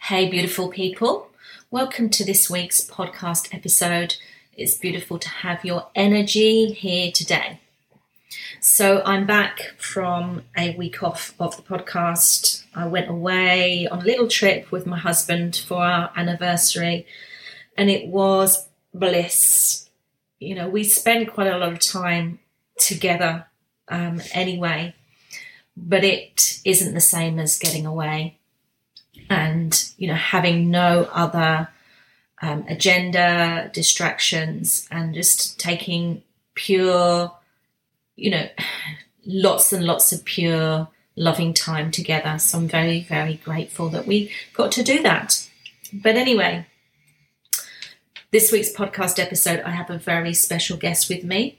Hey, beautiful people. Welcome to this week's podcast episode. It's beautiful to have your energy here today. So, I'm back from a week off of the podcast. I went away on a little trip with my husband for our anniversary, and it was bliss. You know, we spend quite a lot of time together um, anyway, but it isn't the same as getting away and you know having no other um, agenda distractions and just taking pure you know lots and lots of pure loving time together. So i'm very very grateful that we got to do that. But anyway this week's podcast episode i have a very special guest with me.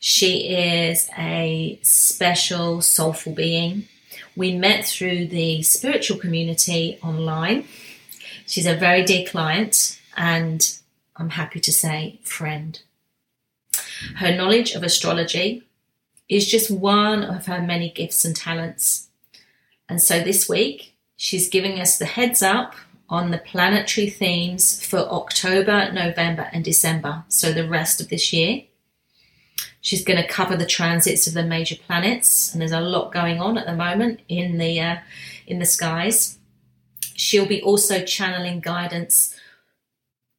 She is a special soulful being we met through the spiritual community online. She's a very dear client and I'm happy to say friend. Her knowledge of astrology is just one of her many gifts and talents. And so this week, she's giving us the heads up on the planetary themes for October, November, and December, so the rest of this year. She's going to cover the transits of the major planets, and there's a lot going on at the moment in the uh, in the skies. She'll be also channeling guidance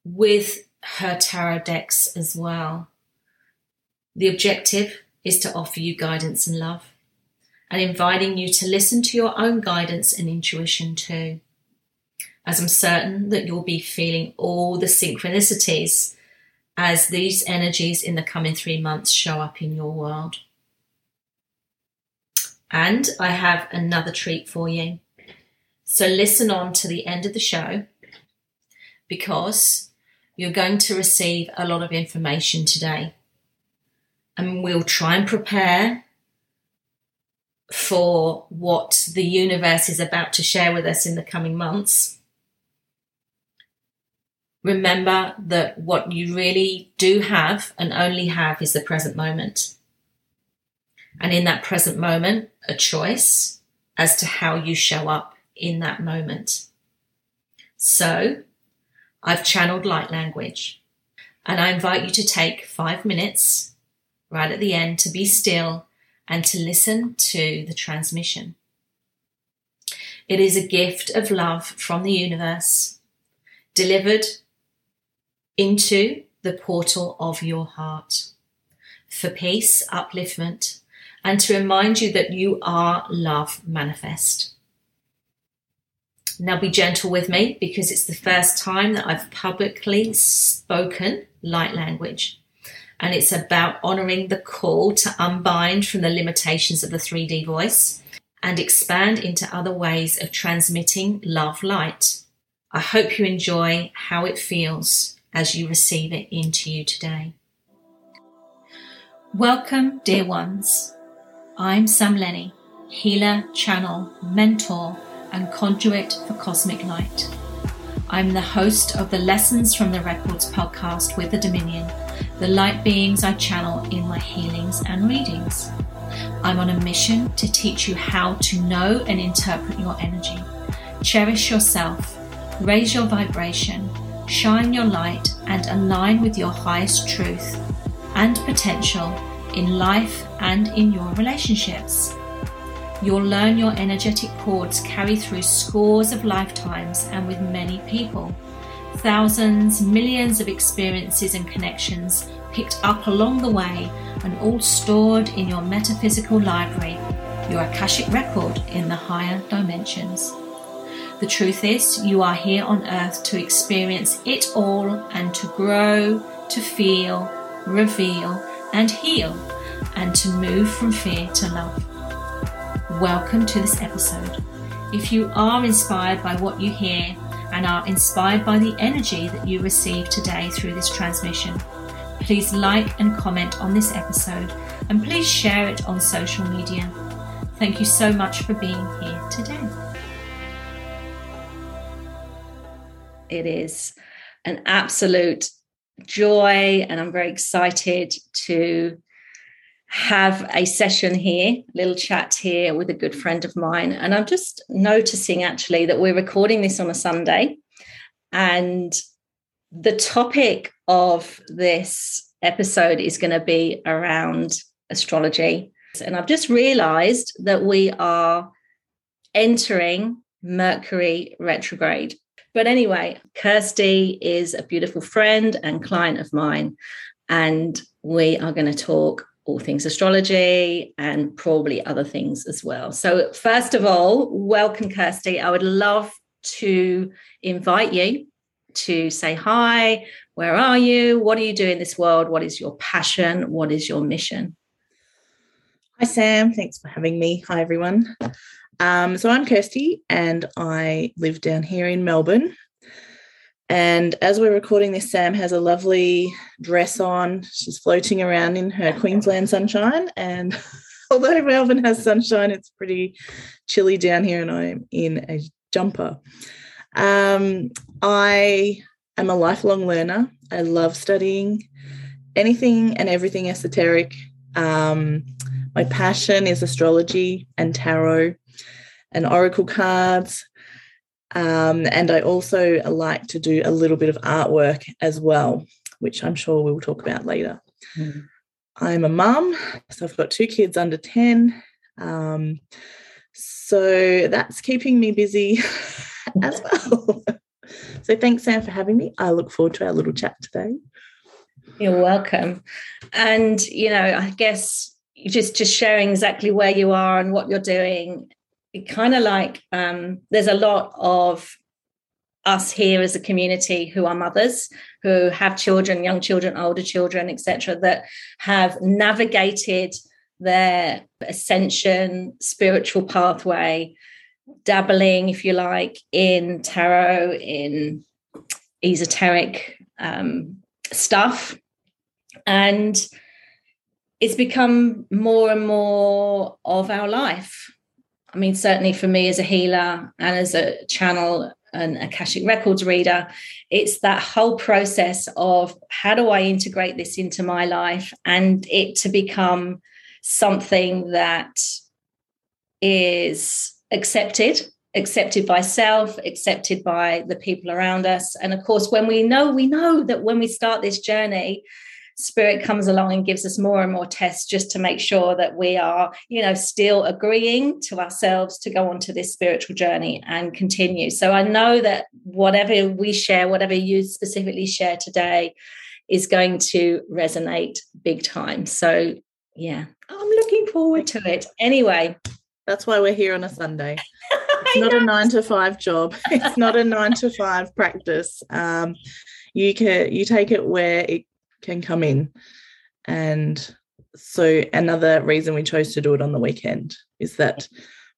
with her tarot decks as well. The objective is to offer you guidance and love, and inviting you to listen to your own guidance and intuition too. As I'm certain that you'll be feeling all the synchronicities as these energies in the coming three months show up in your world. And I have another treat for you. So listen on to the end of the show because you're going to receive a lot of information today. And we'll try and prepare for what the universe is about to share with us in the coming months remember that what you really do have and only have is the present moment. And in that present moment, a choice as to how you show up in that moment. So I've channeled light language and I invite you to take five minutes right at the end to be still and to listen to the transmission. It is a gift of love from the universe, delivered into the portal of your heart for peace, upliftment, and to remind you that you are love manifest. Now be gentle with me because it's the first time that I've publicly spoken light language. And it's about honoring the call to unbind from the limitations of the 3D voice and expand into other ways of transmitting love light. I hope you enjoy how it feels as you receive it into you today. Welcome, dear ones. I'm Sam Lenny, healer, channel, mentor, and conduit for cosmic light. I'm the host of the Lessons from the Records podcast with the Dominion, the light beings I channel in my healings and readings. I'm on a mission to teach you how to know and interpret your energy, cherish yourself, raise your vibration, shine your light and align with your highest truth and potential in life and in your relationships. You'll learn your energetic cords carry through scores of lifetimes and with many people. Thousands, millions of experiences and connections picked up along the way and all stored in your metaphysical library, your Akashic record in the higher dimensions. The truth is, you are here on earth to experience it all and to grow, to feel, reveal, and heal, and to move from fear to love. Welcome to this episode. If you are inspired by what you hear and are inspired by the energy that you receive today through this transmission, please like and comment on this episode and please share it on social media. Thank you so much for being here today. It is an absolute joy, and I'm very excited to have a session here, a little chat here with a good friend of mine. And I'm just noticing actually that we're recording this on a Sunday. And the topic of this episode is going to be around astrology. And I've just realized that we are entering Mercury retrograde. But anyway, Kirsty is a beautiful friend and client of mine. And we are going to talk all things astrology and probably other things as well. So, first of all, welcome, Kirsty. I would love to invite you to say hi. Where are you? What do you do in this world? What is your passion? What is your mission? Hi, Sam. Thanks for having me. Hi, everyone. Um, so, I'm Kirsty and I live down here in Melbourne. And as we're recording this, Sam has a lovely dress on. She's floating around in her Queensland sunshine. And although Melbourne has sunshine, it's pretty chilly down here, and I'm in a jumper. Um, I am a lifelong learner. I love studying anything and everything esoteric. Um, my passion is astrology and tarot and oracle cards. Um, and I also like to do a little bit of artwork as well, which I'm sure we'll talk about later. Mm. I'm a mum, so I've got two kids under 10. Um, so that's keeping me busy as well. so thanks, Sam, for having me. I look forward to our little chat today. You're welcome. And, you know, I guess just just sharing exactly where you are and what you're doing kind of like um, there's a lot of us here as a community who are mothers who have children young children older children etc that have navigated their ascension spiritual pathway dabbling if you like in tarot in esoteric um, stuff. And it's become more and more of our life I mean, certainly for me as a healer and as a channel and Akashic Records reader, it's that whole process of how do I integrate this into my life and it to become something that is accepted accepted by self accepted by the people around us. And of course when we know we know that when we start this journey spirit comes along and gives us more and more tests just to make sure that we are you know still agreeing to ourselves to go on to this spiritual journey and continue. So i know that whatever we share whatever you specifically share today is going to resonate big time. So yeah i'm looking forward to it. Anyway. That's why we're here on a sunday. It's not a nine to five job. It's not a nine to five practice. Um, you can you take it where it can come in. And so another reason we chose to do it on the weekend is that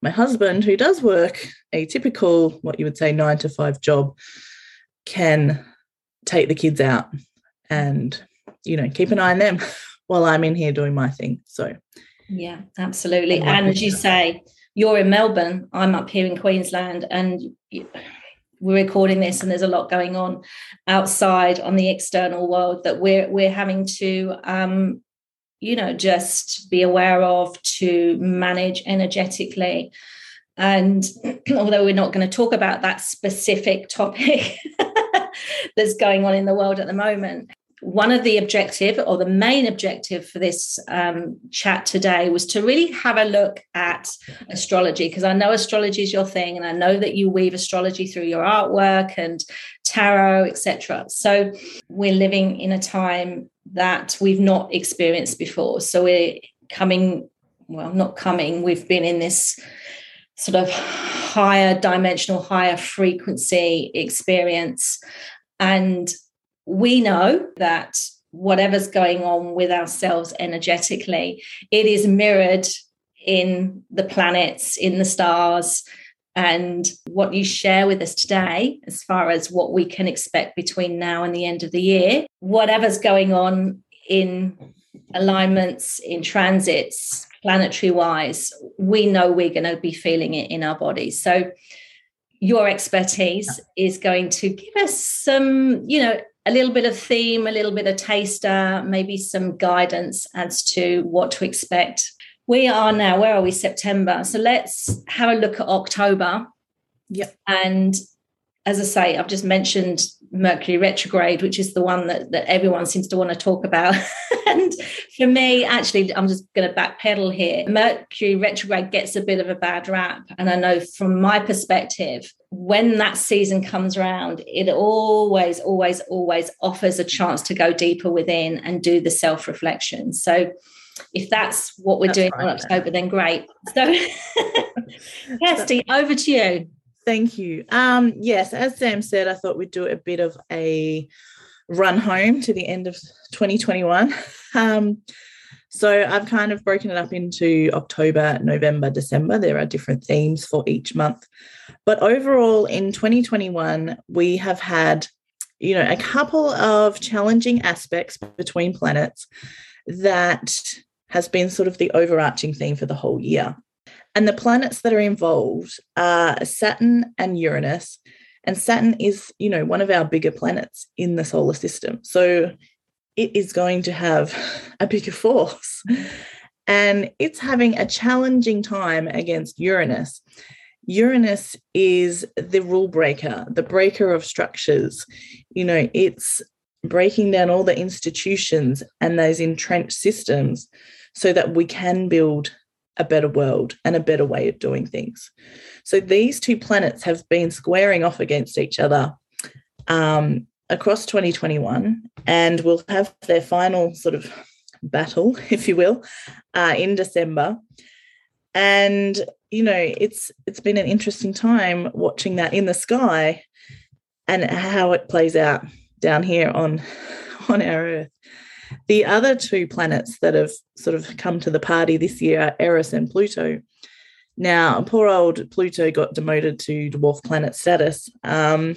my husband, who does work a typical, what you would say, nine to five job, can take the kids out and, you know, keep an eye on them while I'm in here doing my thing. So, yeah, absolutely. And as you say, you're in Melbourne, I'm up here in Queensland, and we're recording this and there's a lot going on outside on the external world that we're we're having to um, you know just be aware of to manage energetically. And although we're not going to talk about that specific topic that's going on in the world at the moment one of the objective or the main objective for this um, chat today was to really have a look at astrology because i know astrology is your thing and i know that you weave astrology through your artwork and tarot etc so we're living in a time that we've not experienced before. So we're coming well not coming we've been in this sort of higher dimensional higher frequency experience. And we know that whatever's going on with ourselves energetically, it is mirrored in the planets, in the stars, and what you share with us today, as far as what we can expect between now and the end of the year, whatever's going on in alignments, in transits, planetary wise, we know we're going to be feeling it in our bodies. So, your expertise is going to give us some, you know, a little bit of theme, a little bit of taster, maybe some guidance as to what to expect. We are now, where are we? September. So let's have a look at October. Yep. And as I say, I've just mentioned Mercury retrograde, which is the one that, that everyone seems to want to talk about. and for me, actually, I'm just going to backpedal here. Mercury retrograde gets a bit of a bad rap. And I know from my perspective, when that season comes around, it always, always, always offers a chance to go deeper within and do the self reflection. So if that's what we're that's doing right, in October, then great. So, Kirsty, over to you. Thank you. Um, yes, as Sam said, I thought we'd do a bit of a run home to the end of 2021. Um, so I've kind of broken it up into October, November, December. There are different themes for each month. But overall, in 2021, we have had, you know, a couple of challenging aspects between planets that has been sort of the overarching theme for the whole year. And the planets that are involved are Saturn and Uranus. And Saturn is, you know, one of our bigger planets in the solar system. So it is going to have a bigger force. And it's having a challenging time against Uranus. Uranus is the rule breaker, the breaker of structures. You know, it's breaking down all the institutions and those entrenched systems so that we can build a better world and a better way of doing things. So these two planets have been squaring off against each other um, across 2021 and will have their final sort of battle, if you will, uh, in December. And you know, it's it's been an interesting time watching that in the sky and how it plays out down here on on our Earth. The other two planets that have sort of come to the party this year are Eris and Pluto. Now, poor old Pluto got demoted to dwarf planet status, um,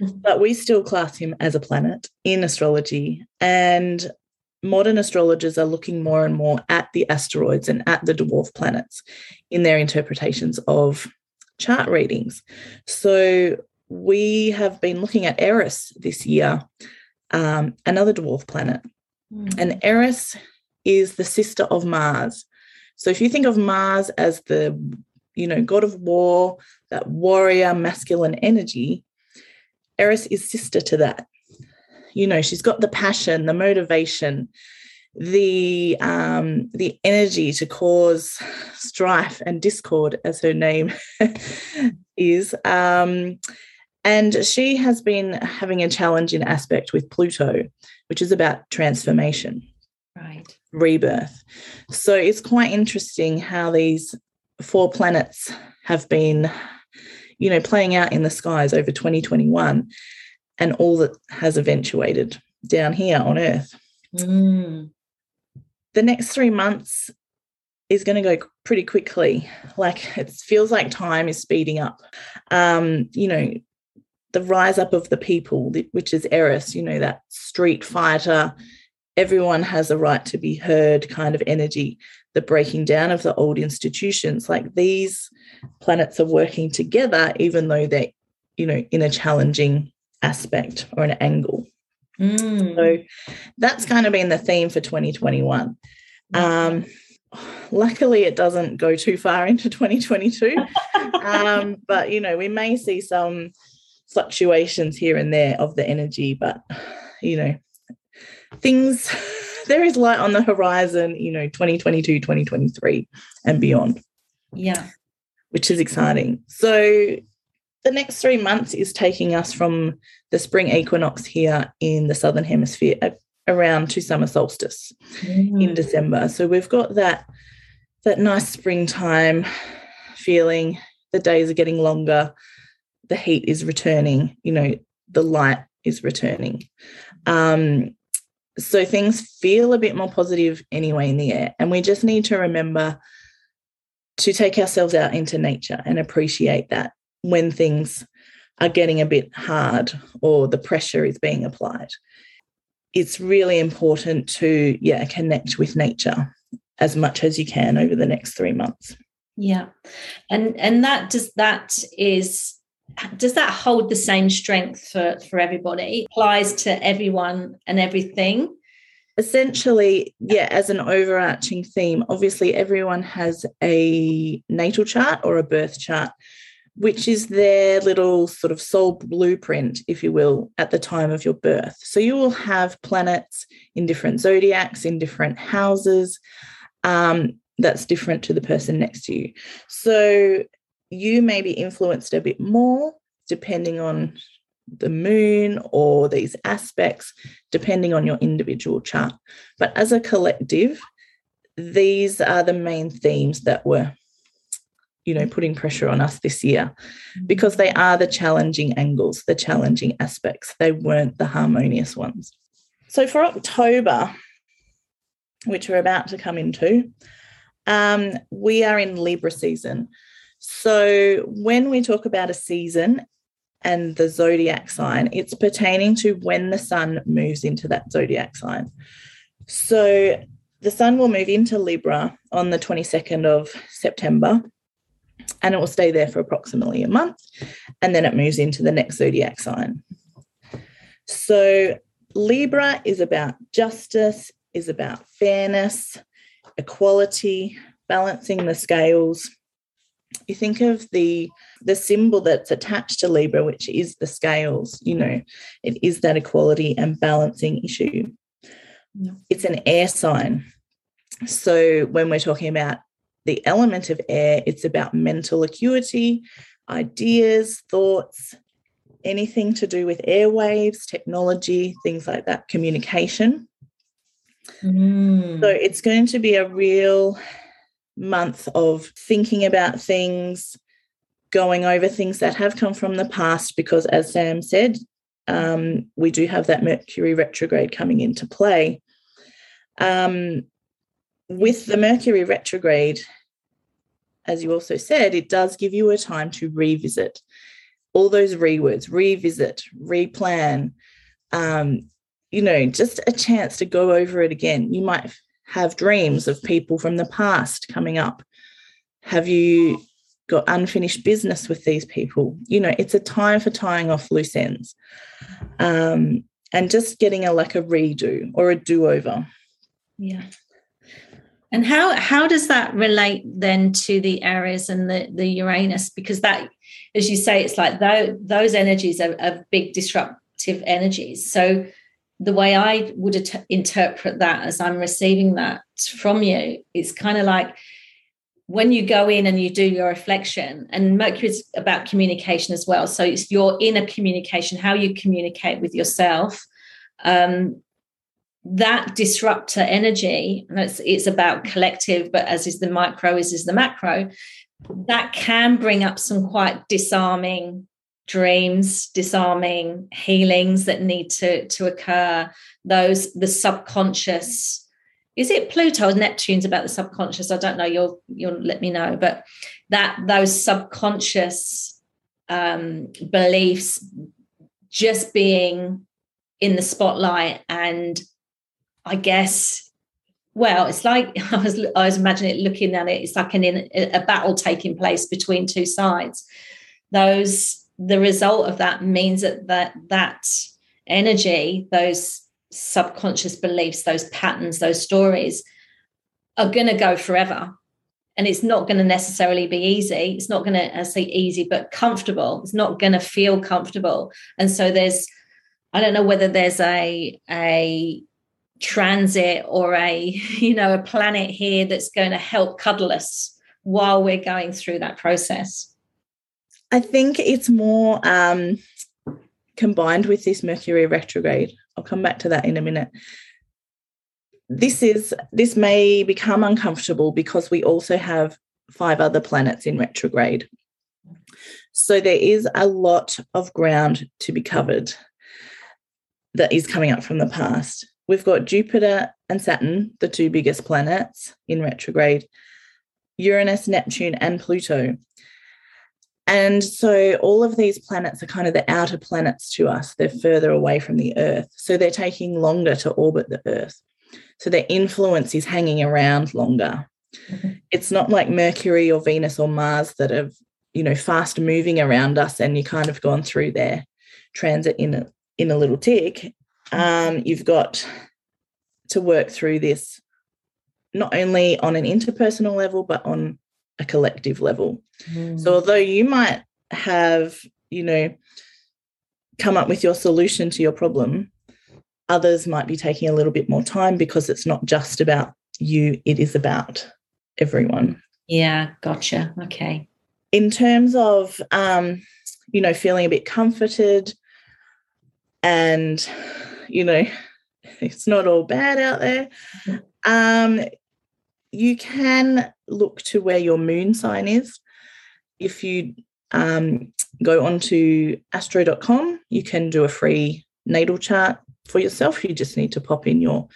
but we still class him as a planet in astrology. And modern astrologers are looking more and more at the asteroids and at the dwarf planets in their interpretations of chart readings. So we have been looking at Eris this year, um, another dwarf planet. Mm. And Eris is the sister of Mars. So if you think of Mars as the, you know, god of war, that warrior masculine energy, Eris is sister to that. You know, she's got the passion, the motivation, the um, the energy to cause strife and discord, as her name is. Um, and she has been having a challenging aspect with Pluto, which is about transformation, right? Rebirth. So it's quite interesting how these four planets have been, you know, playing out in the skies over 2021 and all that has eventuated down here on Earth. Mm. The next three months is going to go pretty quickly. Like it feels like time is speeding up. Um, you know, the rise up of the people, which is Eris, you know, that street fighter, everyone has a right to be heard kind of energy, the breaking down of the old institutions. Like these planets are working together, even though they're, you know, in a challenging aspect or an angle. Mm. So that's kind of been the theme for 2021. Um, luckily, it doesn't go too far into 2022. um, but, you know, we may see some fluctuations here and there of the energy, but you know, things there is light on the horizon, you know, 2022, 2023 and beyond. Yeah. Which is exciting. So the next three months is taking us from the spring equinox here in the southern hemisphere around to summer solstice mm. in December. So we've got that that nice springtime feeling. The days are getting longer the heat is returning, you know, the light is returning. Um, so things feel a bit more positive anyway in the air. And we just need to remember to take ourselves out into nature and appreciate that when things are getting a bit hard or the pressure is being applied. It's really important to, yeah, connect with nature as much as you can over the next three months. Yeah. And and that does that is does that hold the same strength for, for everybody? Applies to everyone and everything? Essentially, yeah, as an overarching theme, obviously everyone has a natal chart or a birth chart, which is their little sort of soul blueprint, if you will, at the time of your birth. So you will have planets in different zodiacs, in different houses. Um, that's different to the person next to you. So you may be influenced a bit more depending on the moon or these aspects, depending on your individual chart. But as a collective, these are the main themes that were you know putting pressure on us this year because they are the challenging angles the challenging aspects. They weren't the harmonious ones. So for october which we're about to come into um, we are in libra season so when we talk about a season and the zodiac sign, it's pertaining to when the sun moves into that zodiac sign. So the sun will move into Libra on the 22nd of September and it will stay there for approximately a month and then it moves into the next zodiac sign. So Libra is about justice, is about fairness, equality, balancing the scales, you think of the the symbol that's attached to libra which is the scales you know it is that equality and balancing issue. It's an air sign. So when we're talking about the element of air it's about mental acuity ideas thoughts anything to do with airwaves technology things like that communication. Mm. so it's going to be a real month of thinking about things, going over things that have come from the past, because as Sam said, um, we do have that Mercury retrograde coming into play. Um, with the Mercury retrograde, as you also said, it does give you a time to revisit all those rewords, revisit, replan, um, you know, just a chance to go over it again. You might have dreams of people from the past coming up? Have you got unfinished business with these people? You know, it's a time for tying off loose ends um, and just getting a like a redo or a do over. Yeah. And how how does that relate then to the Aries and the the Uranus? Because that, as you say, it's like those those energies are, are big disruptive energies. So the way I would at- interpret that as I'm receiving that from you is kind of like when you go in and you do your reflection, and Mercury is about communication as well. So it's your inner communication, how you communicate with yourself. Um, that disruptor energy, and it's, it's about collective, but as is the micro, as is the macro, that can bring up some quite disarming dreams disarming healings that need to to occur those the subconscious. Is it pluto or neptune's about the subconscious? I don't know. You'll you'll let me know. But that those subconscious um beliefs just being in the spotlight and i guess well it's like i was i was imagining it looking at it. It's like an in a battle taking place between two sides. Those the result of that means that that that energy those subconscious beliefs those patterns those stories are going to go forever. And it's not going to necessarily be easy. It's not going to I say easy but comfortable. It's not going to feel comfortable. And so there's i don't know whether there's a a transit or a you know a planet here that's going to help cuddle us while we're going through that process I think it's more um, combined with this Mercury retrograde. I'll come back to that in a minute. This is this may become uncomfortable because we also have five other planets in retrograde. So there is a lot of ground to be covered that is coming up from the past. We've got Jupiter and Saturn, the two biggest planets in retrograde, Uranus, Neptune, and Pluto. And so all of these planets are kind of the outer planets to us. They're further away from the Earth. So they're taking longer to orbit the Earth. So their influence is hanging around longer. Mm-hmm. It's not like Mercury or Venus or Mars that have you know, fast moving around us and you kind of gone through their transit in a, in a little tick, um, you've got to work through this not only on an interpersonal level, but on a collective level. Mm. So, although you might have, you know, come up with your solution to your problem, others might be taking a little bit more time because it's not just about you, it is about everyone. Yeah, gotcha. Okay. In terms of, um, you know, feeling a bit comforted and, you know, it's not all bad out there. Um, you can look to where your moon sign is. If you um, go onto astro.com, you can do a free natal chart for yourself. You just need to pop in your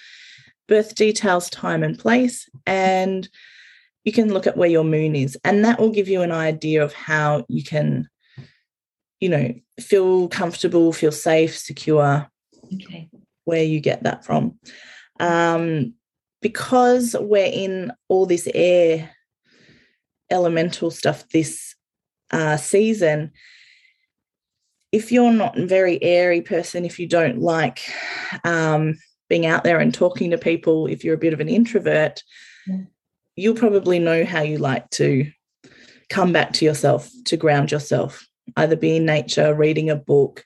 birth details, time, and place, and you can look at where your moon is. And that will give you an idea of how you can, you know, feel comfortable, feel safe, secure. Okay. Where you get that from. Um, because we're in all this air elemental stuff this uh, season, if you're not a very airy person, if you don't like um, being out there and talking to people, if you're a bit of an introvert, yeah. you'll probably know how you like to come back to yourself, to ground yourself, either be in nature, reading a book,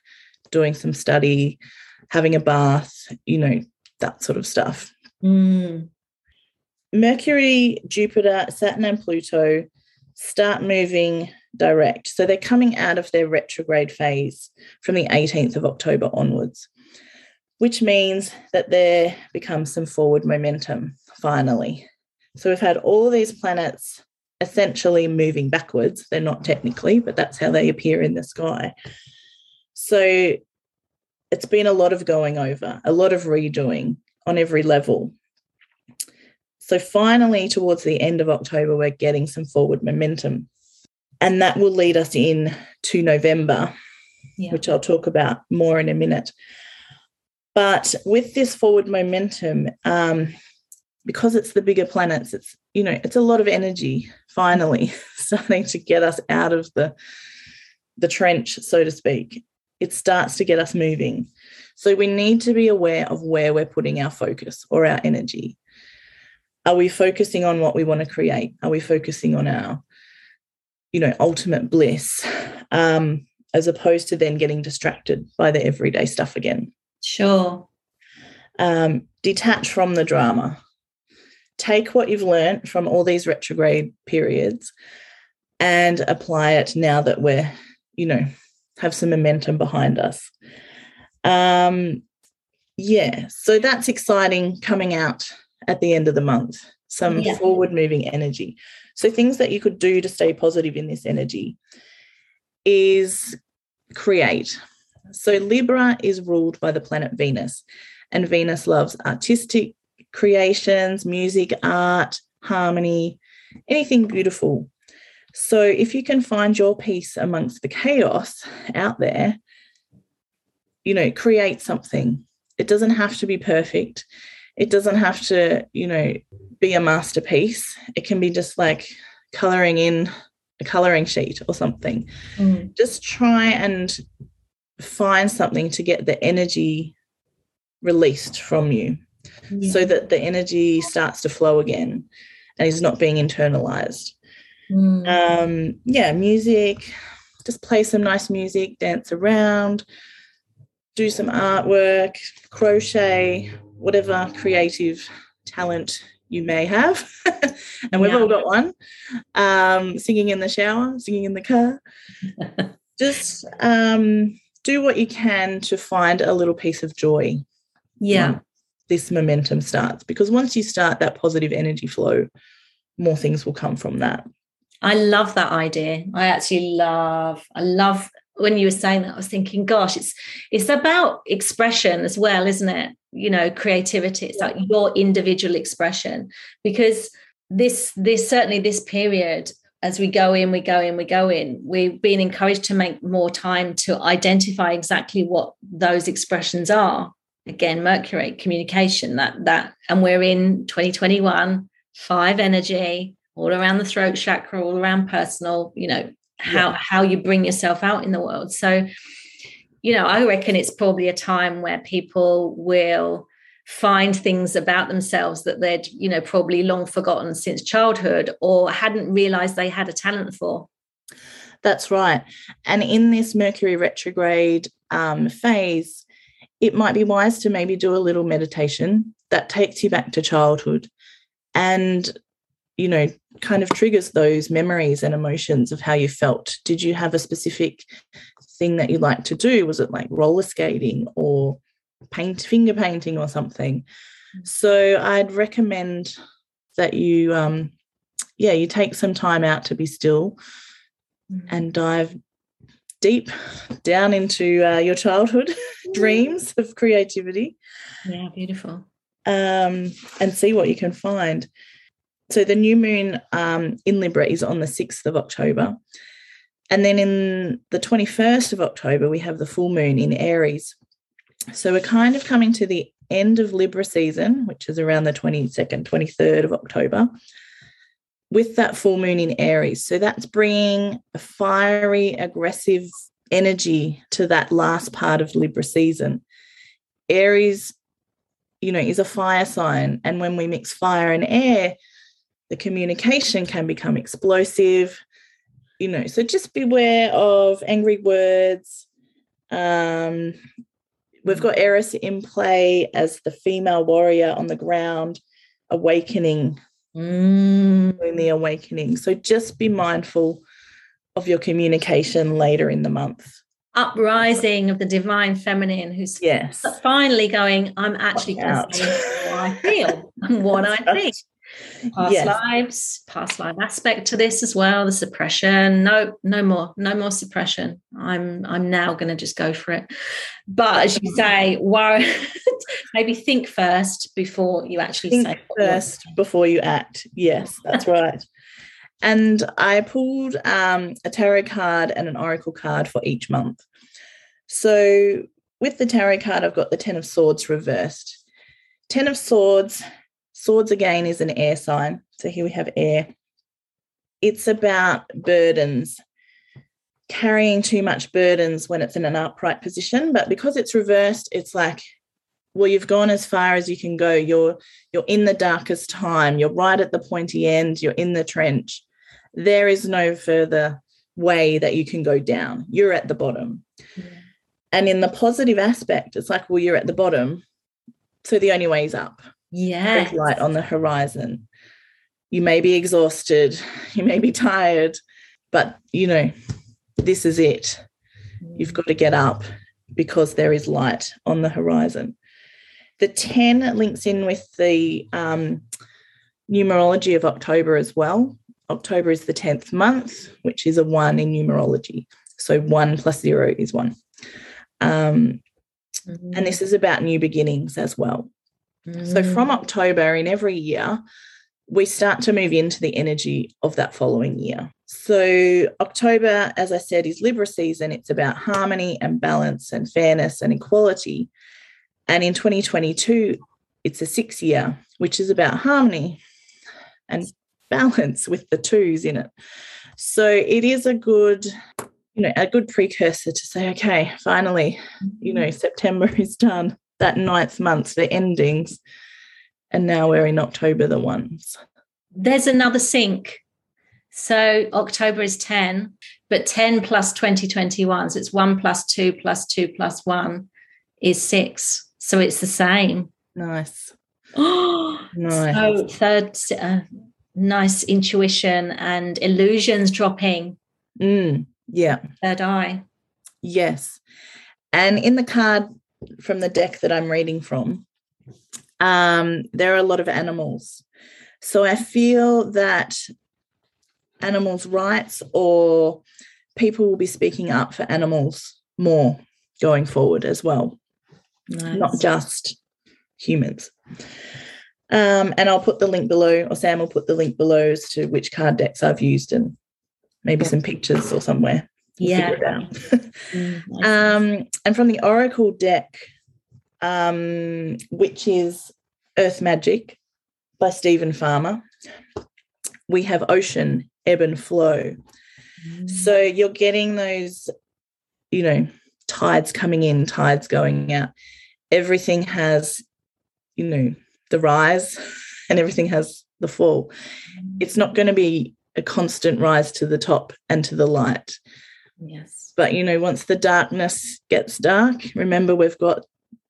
doing some study, having a bath, you know, that sort of stuff. Mm. Mercury, Jupiter, Saturn, and Pluto start moving direct. So they're coming out of their retrograde phase from the 18th of October onwards, which means that there becomes some forward momentum finally. So we've had all these planets essentially moving backwards. They're not technically, but that's how they appear in the sky. So it's been a lot of going over, a lot of redoing on every level. So finally, towards the end of October, we're getting some forward momentum. And that will lead us in to November, yeah. which I'll talk about more in a minute. But with this forward momentum, um, because it's the bigger planets, it's you know it's a lot of energy finally starting to get us out of the the trench, so to speak. It starts to get us moving. So we need to be aware of where we're putting our focus or our energy. Are we focusing on what we want to create? Are we focusing on our you know, ultimate bliss, um, as opposed to then getting distracted by the everyday stuff again. Sure. Um, detach from the drama. Take what you've learned from all these retrograde periods and apply it now that we're, you know, have some momentum behind us. Um, yeah, so that's exciting coming out at the end of the month. Some yeah. forward moving energy. So, things that you could do to stay positive in this energy is create. So, Libra is ruled by the planet Venus, and Venus loves artistic creations, music, art, harmony, anything beautiful. So, if you can find your peace amongst the chaos out there, you know, create something. It doesn't have to be perfect. It doesn't have to, you know, be a masterpiece. It can be just like coloring in a coloring sheet or something. Mm. Just try and find something to get the energy released from you yeah. so that the energy starts to flow again and is not being internalized. Mm. Um, yeah, music, just play some nice music, dance around, do some artwork, crochet, whatever creative talent you may have, and we've yeah. all got one. Um, singing in the shower, singing in the car. Just um, do what you can to find a little piece of joy. Yeah. This momentum starts because once you start that positive energy flow, more things will come from that. I love that idea. I actually love, I love when you were saying that, I was thinking, gosh, it's it's about expression as well, isn't it? You know, creativity. It's like your individual expression. Because this this certainly this period, as we go in, we go in, we go in, we've been encouraged to make more time to identify exactly what those expressions are. Again, Mercury, communication, that that, and we're in 2021, five energy, all around the throat chakra, all around personal, you know, how Yeah. how you bring yourself out in the world so you know i reckon it's probably a time where people will find things about themselves that they'd you know probably long forgotten since childhood or hadn't realized they had a talent for That's right. And in this Mercury retrograde um, phase, it might be wise to maybe do a little meditation that takes you back to childhood and, you know, kind of triggers those memories and emotions of how you felt. Did you have a specific thing that you like to do? Was it like roller skating or paint, finger painting or something? So I'd recommend that you, um, yeah, you take some time out to be still and dive deep down into uh, your childhood dreams of creativity yeah beautiful um, and see what you can find. So the new moon um, in Libra is on the 6th of October. And then in the 21st of October, we have the full moon in Aries. So we're kind of coming to the end of Libra season, which is around the 22nd, 23rd of October, with that full moon in Aries. So that's bringing a fiery, aggressive energy to that last part of Libra season. Aries you know, is a fire sign. And when we mix fire and air, the communication can become explosive. You know, so just beware of angry words. Um, we've got Eris in play as the female warrior on the ground, awakening, Mm. doing the awakening. So just be mindful of your communication later in the month. uprising of the divine feminine who's Yes. finally going i'm actually going Out. to say how i feel and what i think past Yes. lives past life aspect to this as well the suppression no no more no more suppression i'm i'm now going to just go for it but as you say worry maybe think first before you actually think say first before you act. Yes, that's right. And I pulled um, a tarot card and an oracle card for each month. So with the tarot card, I've got the Ten of Swords reversed. Ten of Swords, swords again is an air sign. So here we have air. It's about burdens, carrying too much burdens when it's in an upright position. But because it's reversed, it's like, well, you've gone as far as you can go. You're you're in the darkest time. You're right at the pointy end. You're in the trench. There is no further way that you can go down. You're at the bottom. Yeah. And in the positive aspect, it's like, well, you're at the bottom. So the only way is up. Yeah light on the horizon. You may be exhausted. You may be tired, but you know, this is it. You've got to get up because there is light on the horizon. The 10 links in with the um, numerology of October as well. October is the 10th month, which is a one in numerology. So one plus zero is one. Um, Mhm. and this is about new beginnings as well. So Mhm. from October in every year, we start to move into the energy of that following year. So October, as I said, is Libra season. It's about harmony and balance and fairness and equality. And in 2022, it's a six year, which is about harmony and balance with the twos in it. So it is a good, you know, a good precursor to say, okay, finally, you know, September is done. That ninth month, the endings. And now we're in October, the ones. there's another sync. So October is 10, but 10 plus 2021. So it's 1 plus 2 plus 2 plus 1 is 6. So it's the same. Nice. Oh, Nice. so third, uh, nice intuition and illusions dropping. Mm, yeah. Third eye. Yes. And in the card from the deck that I'm reading from, um, there are a lot of animals. So I feel that animals' rights or people will be speaking up for animals more going forward as well, Nice. not just humans. Um, and I'll put the link below, or Sam will put the link below as to which card decks I've used and maybe some pictures or somewhere. Yeah. Mm. Um, and from the Oracle deck, um, which is Earth Magic by Steven Farmer, we have Ocean, Ebb and Flow. So you're getting those, you know, tides coming in, tides going out. Everything has, you know, the rise and everything has the fall. It's not going to be a constant rise to the top and to the light. Yes. But, you know, once the darkness gets dark, remember we've got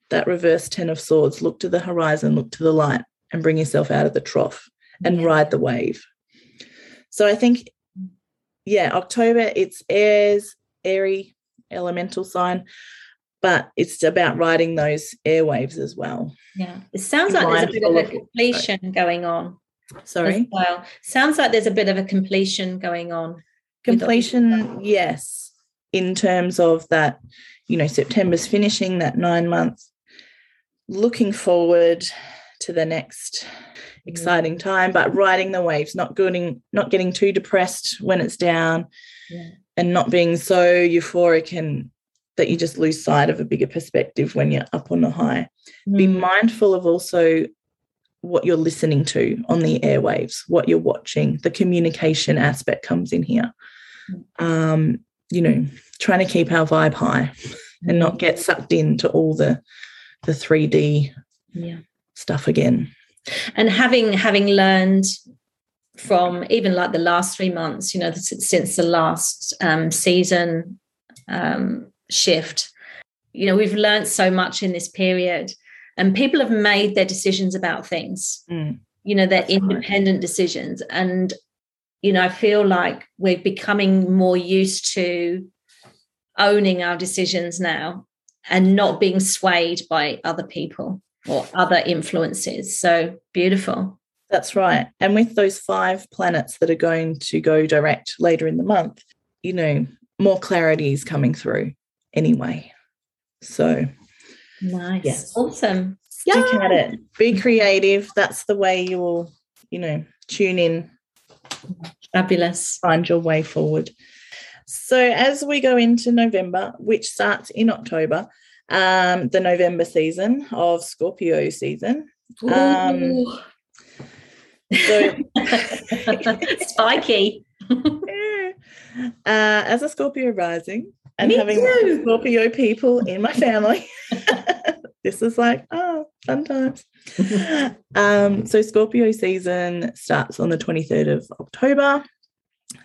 that reverse 10 of swords. Look to the horizon, look to the light, and bring yourself out of the trough and Yeah. ride the wave. So I think, yeah, October, it's airs, airy, elemental sign, but it's about riding those airwaves as well. Yeah. It sounds like there's a bit of a completion going on. Sorry. well. Sounds like there's a bit of a completion going on. Completion, yes, in terms of that, you know, September's finishing that nine months, looking forward to the next exciting time, but riding the waves, not getting not getting too depressed when it's down Yeah. and not being so euphoric and that you just lose sight of a bigger perspective when you're up on the high. Be Mm. mindful of also what you're listening to on the airwaves, what you're watching. The communication aspect comes in here. Um, you know, trying to keep our vibe high and not get sucked into all the the 3D Yeah. stuff again. and having having learned from even like the last three months you know since the last um, season um, shift you know we've learned so much in this period and people have made their decisions about things Mm. you know their That's right. independent decisions and you know i feel like we're becoming more used to owning our decisions now and not being swayed by other people or other influences so beautiful That's right. And with those five planets that are going to go direct later in the month, you know, more clarity is coming through anyway. So nice Yes. awesome stick at it. Be creative. That's the way you will, you know, tune in fabulous find your way forward. So as we go into November, which starts in October, um, the November season of Scorpio season. Um, So spiky uh, as a Scorpio rising and Me having too. Scorpio people in my family, this is like, oh, fun times. um, so Scorpio season starts on the 23rd of October,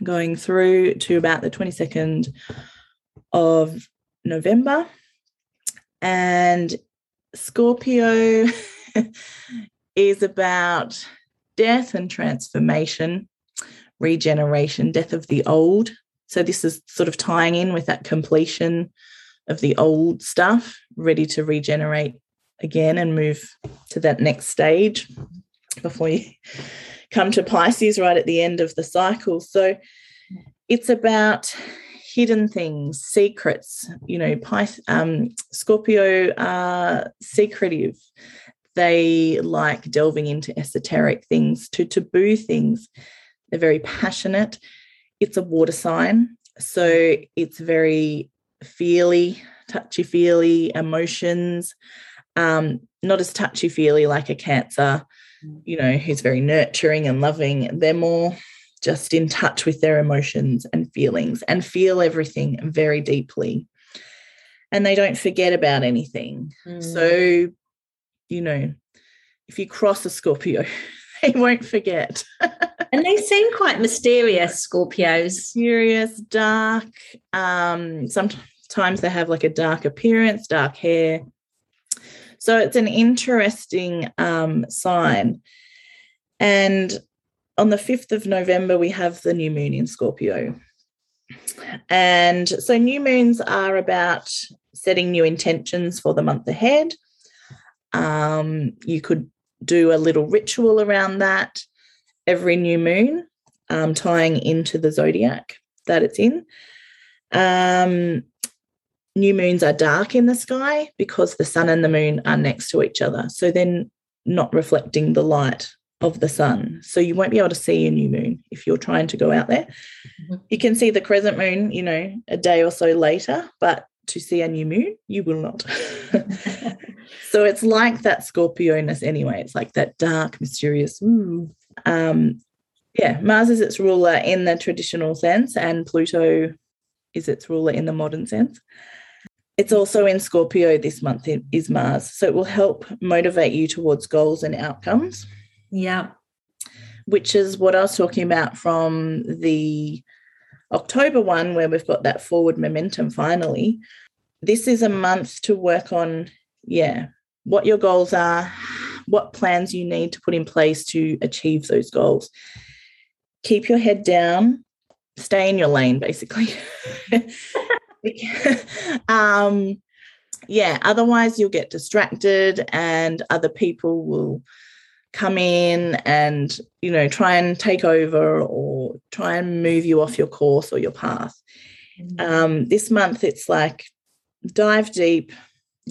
going through to about the 22nd of November. And Scorpio is about death and transformation, regeneration, death of the old. So this is sort of tying in with that completion of the old stuff, ready to regenerate again and move to that next stage before you come to Pisces right at the end of the cycle. So it's about hidden things, secrets. You know, um, Scorpio are secretive. They like delving into esoteric things, to taboo things. They're very passionate. It's a water sign. So it's very feely, touchy feely emotions. Um, not as touchy feely like a Cancer, you know, who's very nurturing and loving. They're more just in touch with their emotions and feelings and feel everything very deeply. And they don't forget about anything. Mm. So, you know, if you cross a Scorpio, they won't forget. and they seem quite mysterious scorpios Serious, dark. Um, sometimes they have like a dark appearance, dark hair. So it's an interesting um, sign. And on the 5th of November, we have the new moon in Scorpio. And so new moons are about setting new intentions for the month ahead. Um, you could do a little ritual around that every new moon, um, tying into the zodiac that it's in. Um, new moons are dark in the sky because the sun and the moon are next to each other. So then not reflecting the light of the sun. So you won't be able to see a new moon if you're trying to go out there. Mhm. You can see the crescent moon, you know, a day or so later, but to see a new moon, you will not. so it's like that Scorpio-ness anyway. It's like that dark, mysterious, ooh. Um, Yeah, Mars is its ruler in the traditional sense, and Pluto is its ruler in the modern sense. It's also in Scorpio this month, is Mars. So it will help motivate you towards goals and outcomes. Yeah. Which is what I was talking about from the October one, where we've got that forward momentum finally. This is a month to work on, yeah, what your goals are, what plans you need to put in place to achieve those goals. Keep your head down, stay in your lane, basically. um, yeah, otherwise you'll get distracted and other people will come in and, you know, try and take over or try and move you off your course or your path. Mm-hmm. Um, this month it's like dive deep,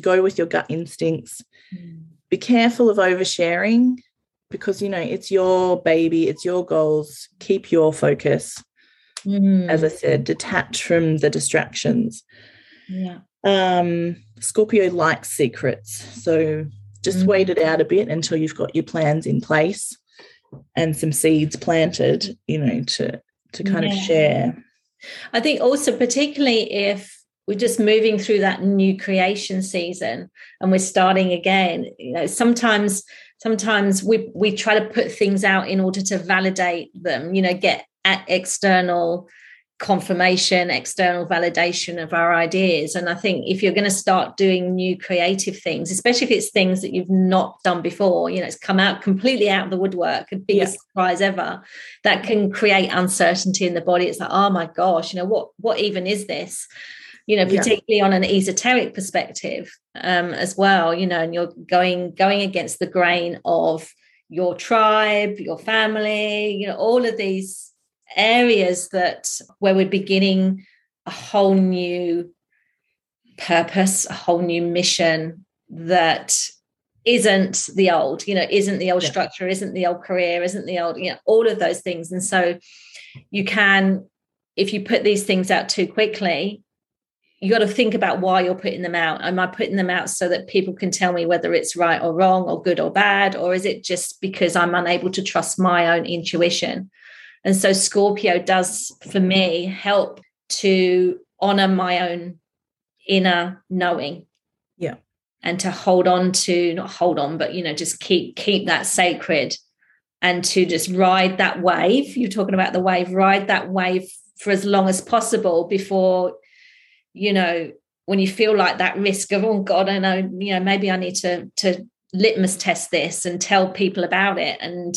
go with your gut instincts. Mm. Be careful of oversharing because you know it's your baby, it's your goals. Keep your focus. Mm. As I said, detach from the distractions. Yeah. Um, Scorpio likes secrets. So just mm. wait it out a bit until you've got your plans in place and some seeds planted, you know, to to kind yeah. of share. I think also particularly if we're just moving through that new creation season and we're starting again you know sometimes sometimes we we try to put things out in order to validate them you know get external confirmation external validation of our ideas and i think if you're going to start doing new creative things especially if it's things that you've not done before you know it's come out completely out of the woodwork a biggest yeah. surprise ever that can create uncertainty in the body it's like oh my gosh you know what what even is this you know particularly yeah. on an esoteric perspective um, as well you know and you're going going against the grain of your tribe your family you know all of these areas that where we're beginning a whole new purpose a whole new mission that isn't the old you know isn't the old yeah. structure isn't the old career isn't the old you know all of those things and so you can if you put these things out too quickly you got to think about why you're putting them out. Am I putting them out so that people can tell me whether it's right or wrong or good or bad? Or is it just because I'm unable to trust my own intuition? And so Scorpio does, for me, help to honor my own inner knowing. Yeah. And to hold on to, not hold on, but, you know, just keep, keep that sacred and to just ride that wave. You're talking about the wave, ride that wave for as long as possible before you know when you feel like that risk of oh god i know you know maybe i need to to litmus test this and tell people about it and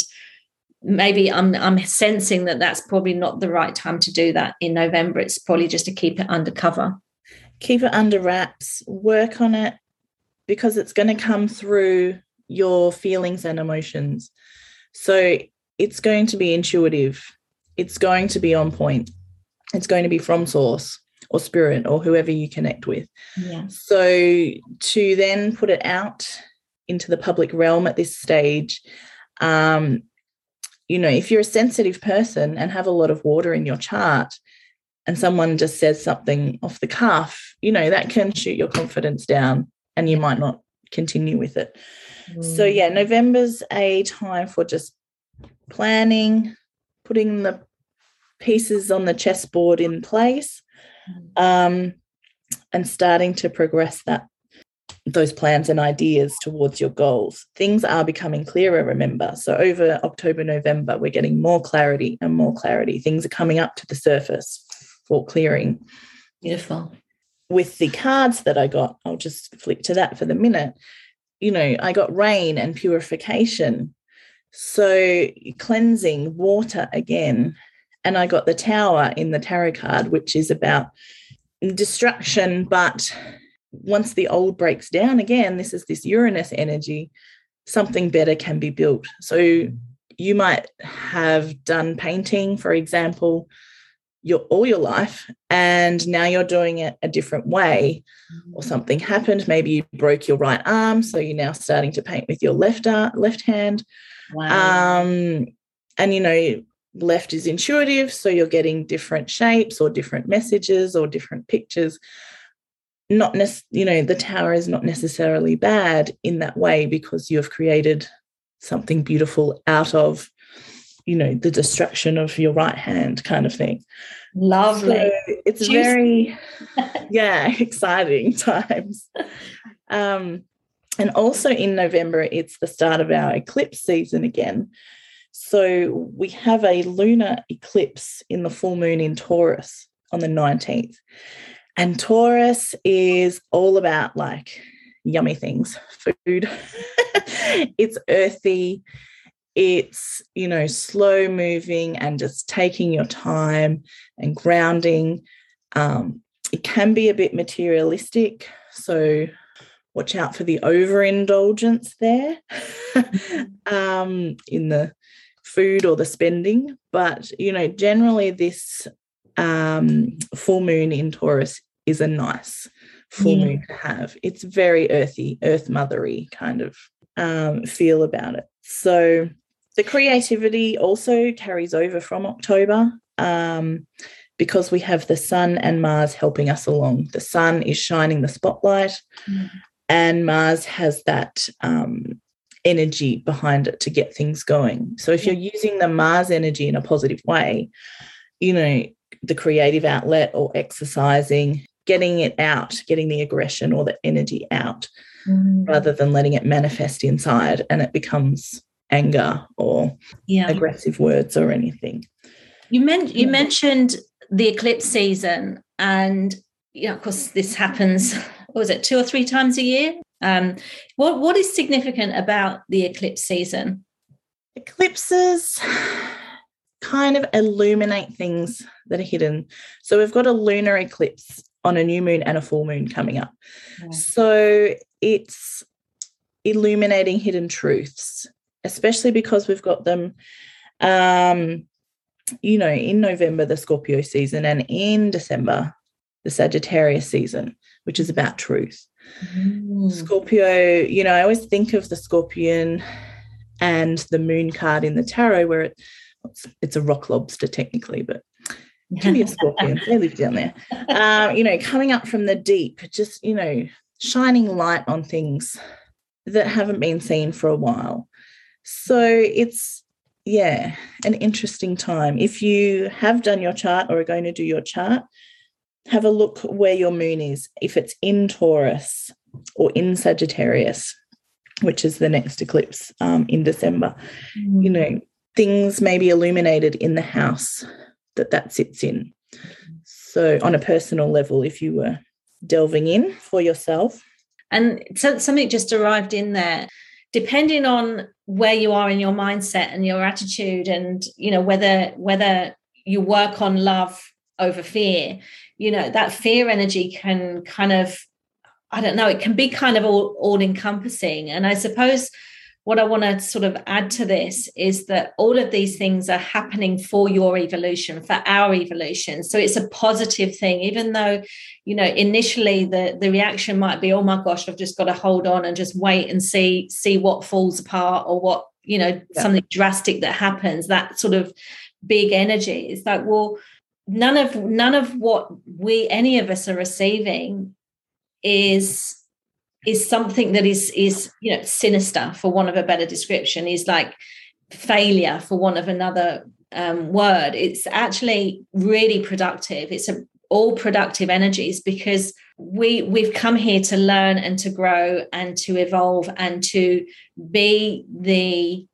maybe i'm i'm sensing that that's probably not the right time to do that in november. It's probably just to keep it undercover keep it under wraps work on it because it's going to come through your feelings and emotions. So it's going to be intuitive. It's going to be on point. It's going to be from source or spirit or whoever you connect with. Yeah. So to then put it out into the public realm at this stage, um, you know, if you're a sensitive person and have a lot of water in your chart, and someone just says something off the cuff, you know, that can shoot your confidence down and you might not continue with it. Mm. So, yeah, November's a time for just planning, putting the pieces on the chessboard in place, um, and starting to progress that those plans and ideas towards your goals. Things are becoming clearer, remember. So over October, November, we're getting more clarity and more clarity. Things are coming up to the surface for clearing. Beautiful. With the cards that I got, I'll just flick to that for the minute. You know, I got rain and purification. So cleansing, water again, and I got the tower in the tarot card, which is about destruction. But once the old breaks down again, this is this Uranus energy, something better can be built. So you might have done painting, for example, your all your life, and now you're doing it a different way, or something happened. Maybe you broke your right arm, so you're now starting to paint with your left arm, left hand. Wow. Um, and you know left is intuitive so you're getting different shapes or different messages or different pictures not nec- you know the tower is not necessarily bad in that way because you have created something beautiful out of you know, the destruction of your right hand kind of thing. Lovely. So it's Juicy. very, yeah, exciting times. Um, and also in November, it's the start of our eclipse season again. So we have a lunar eclipse in the full moon in Taurus on the 19th. And Taurus is all about like yummy things, food. it's earthy, it's, you know, slow moving and just taking your time and grounding. Um, it can be a bit materialistic. So watch out for the overindulgence there um, in the food or the spending. But, you know, generally this um, full moon in Taurus is a nice full yeah. moon to have. It's very earthy, earth mothery kind of um, feel about it. So the creativity also carries over from October um, because we have the sun and Mars helping us along. The sun is shining the spotlight, mm. and Mars has that um, energy behind it to get things going. So if you're using the Mars energy in a positive way, you know, the creative outlet or exercising, getting it out, getting the aggression or the energy out, mm. rather than letting it manifest inside and it becomes anger or yeah. aggressive words or anything. You, men- you yeah. mentioned the eclipse season, and you know, of course, this happens. What was it, two or three times a year? Um, what what is significant about the eclipse season? Eclipses kind of illuminate things that are hidden. So we've got a lunar eclipse on a new moon and a full moon coming up. Yeah. So it's illuminating hidden truths, especially because we've got them um, you know, in November, the Scorpio season, and in December, the Sagittarius season, which is about truth. Mm. Scorpio, you know, I always think of the scorpion and the moon card in the tarot where it it's, a rock lobster technically, but can be a scorpion. they live down there. Um, you know, coming up from the deep, just, you know, shining light on things that haven't been seen for a while. So it's, yeah, an interesting time. If you have done your chart or are going to do your chart, have a look where your moon is. If it's in Taurus or in Sagittarius, which is the next eclipse um, in December, mm. you know, things may be illuminated in the house that that sits in. So, on a personal level, if you were delving in for yourself. And so, something just arrived in there. Depending on where you are in your mindset and your attitude, and you know whether whether you work on love over fear, you know that fear energy can kind of, I don't know, it can be kind of all all encompassing. And I suppose what I want to sort of add to this is that all of these things are happening for your evolution, for our evolution. So it's a positive thing, even though, you know, initially the, the reaction might be, oh my gosh, I've just got to hold on and just wait and see, see what falls apart or what, you know, yeah. something drastic that happens, that sort of big energy. It's like, well, none of none of what we any of us are receiving is is something that is is you know sinister for one of a better description is like failure for one of another um, word. It's actually really productive. It's a, all productive energies because we we've come here to learn and to grow and to evolve and to be the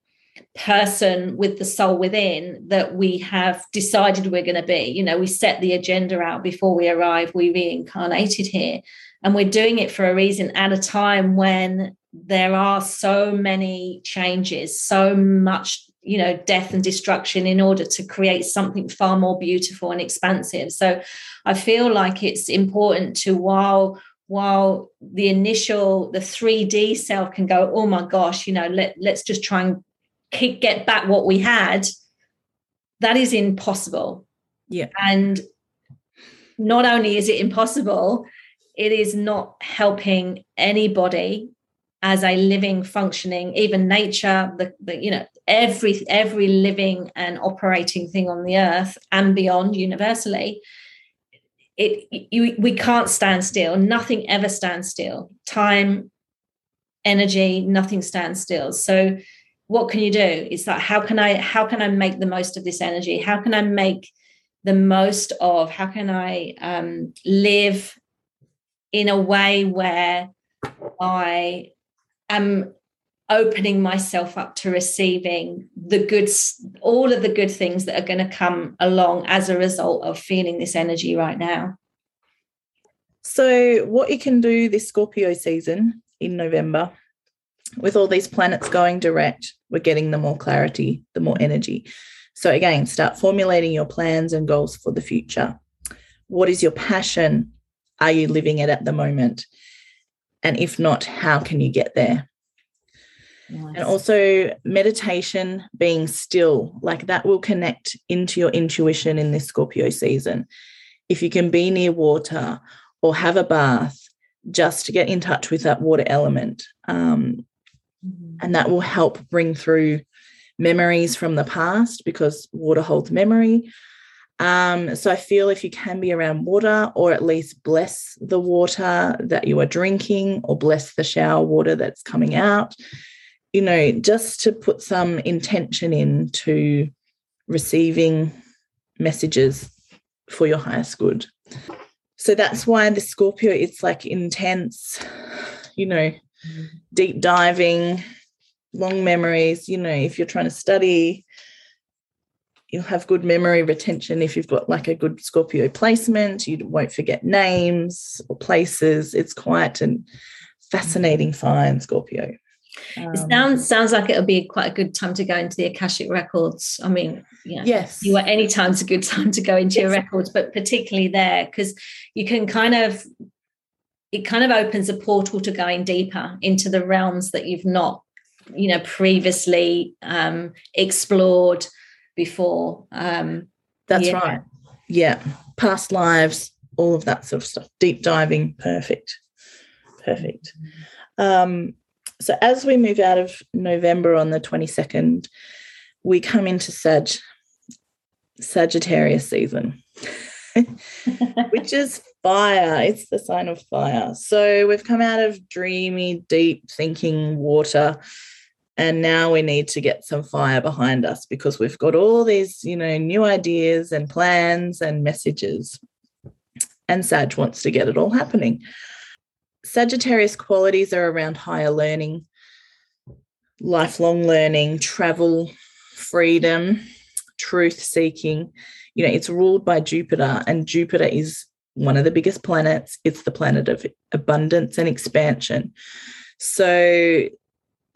person with the soul within that we have decided we're going to be. You know we set the agenda out before we arrive we reincarnated here and we're doing it for a reason at a time when there are so many changes, so much, you know, death and destruction in order to create something far more beautiful and expansive. So I feel like it's important to while while the initial the 3D self can go, oh my gosh, you know, let, let's just try and keep, get back what we had. That is impossible. Yeah. And not only is it impossible, it is not helping anybody as a living functioning even nature the, the, you know every every living and operating thing on the earth and beyond universally it you, we can't stand still. Nothing ever stands still. Time energy nothing stands still. So what can you do? It's like how can i how can i make the most of this energy? How can i make the most of how can i um, live in a way where i am opening myself up to receiving the goods all of the good things that are going to come along as a result of feeling this energy right now. So what you can do this scorpio season in november with all these planets going direct we're getting the more clarity the more energy. So again start formulating your plans and goals for the future. What is your passion are you living it at the moment and if not how can you get there Nice. And also meditation, being still, like that will connect into your intuition in this Scorpio season. If you can be near water or have a bath, just to get in touch with that water element. Um, mm-hmm. And that will help bring through memories from the past because water holds memory. Um, so I feel if you can be around water or at least bless the water that you are drinking or bless the shower water that's coming out, you know, just to put some intention into receiving messages for your highest good. So that's why the Scorpio, it's like intense, you know, deep diving, long memories. You know, if you're trying to study, you'll have good memory retention if you've got like a good Scorpio placement. You won't forget names or places. It's quite a fascinating find, Scorpio. Um, it sounds sounds like it'll be quite a good time to go into the Akashic records. I mean, you know, yes, you any time's a good time to go into yes. your records, but particularly there because you can kind of it kind of opens a portal to going deeper into the realms that you've not, you know, previously um, explored before. Um, That's yeah. right. Yeah, past lives, all of that sort of stuff. Deep diving, perfect, perfect. Um, so as we move out of November on the 22nd, we come into Sag, Sagittarius season, which is fire. It's the sign of fire. So we've come out of dreamy, deep thinking water. And now we need to get some fire behind us because we've got all these, you know, new ideas and plans and messages. And Sag wants to get it all happening. Sagittarius qualities are around higher learning, lifelong learning, travel, freedom, truth seeking. You know, it's ruled by Jupiter, and Jupiter is one of the biggest planets. It's the planet of abundance and expansion. So,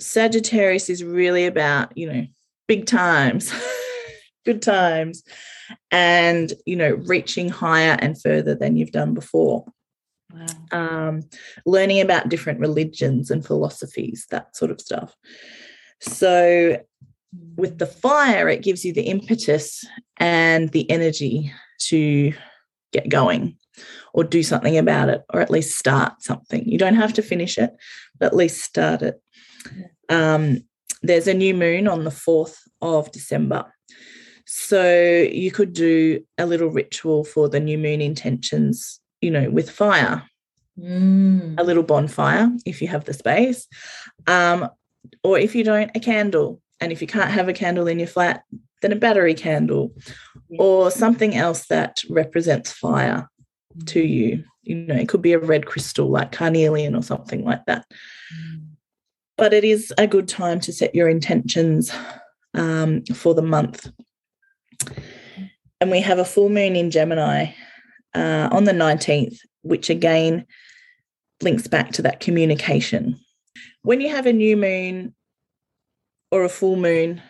Sagittarius is really about, you know, big times, good times, and, you know, reaching higher and further than you've done before. Wow. Um, learning about different religions and philosophies, that sort of stuff. So, with the fire, it gives you the impetus and the energy to get going or do something about it, or at least start something. You don't have to finish it, but at least start it. Um, there's a new moon on the 4th of December. So you could do a little ritual for the new moon intentions you know, with fire, mm. a little bonfire if you have the space, um, or if you don't, a candle. And if you can't have a candle in your flat, then a battery candle or something else that represents fire to you. You know, it could be a red crystal like carnelian or something like that. But it is a good time to set your intentions um, for the month. And we have a full moon in Gemini uh, on the 19th, which again links back to that communication. When you have a new moon or a full moon,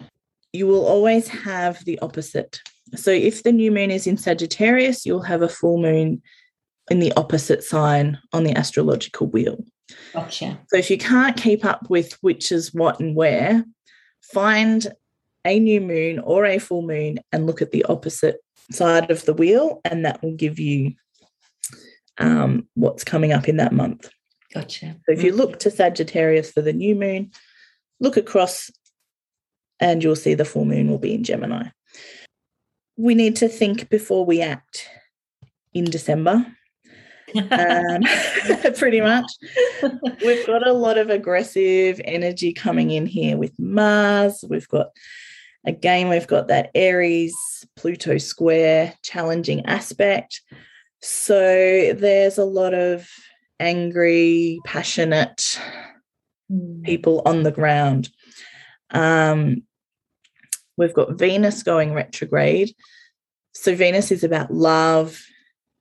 you will always have the opposite. So if the new moon is in Sagittarius, you'll have a full moon in the opposite sign on the astrological wheel. Gotcha. So if you can't keep up with which is what and where, find a new moon or a full moon and look at the opposite side of the wheel, and that will give you um, what's coming up in that month. Gotcha. So if you look to Sagittarius for the new moon, look across and you'll see the full moon will be in Gemini. We need to think before we act in December. Um, pretty much. We've got a lot of aggressive energy coming in here with Mars. We've got, again, we've got that Aries Pluto square challenging aspect. So there's a lot of angry, passionate mm. people on the ground. Um, we've got Venus going retrograde. So Venus is about love,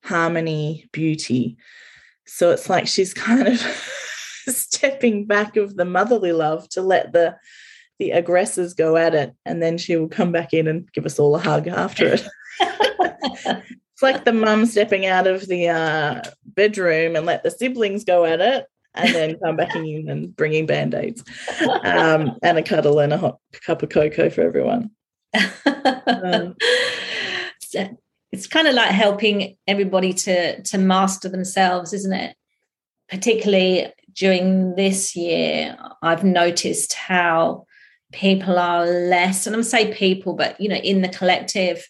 harmony, beauty. So it's like she's kind of stepping back of the motherly love to let the the aggressors go at it and then she will come back in and give us all a hug after it. it's like the mum stepping out of the uh, bedroom and let the siblings go at it and then come back in and bringing band-aids um, and a cuddle and a hot cup of cocoa for everyone. Um, it's kind of like helping everybody to to master themselves isn't it? Particularly during this year i've noticed how people are less and i'm say people but you know in the collective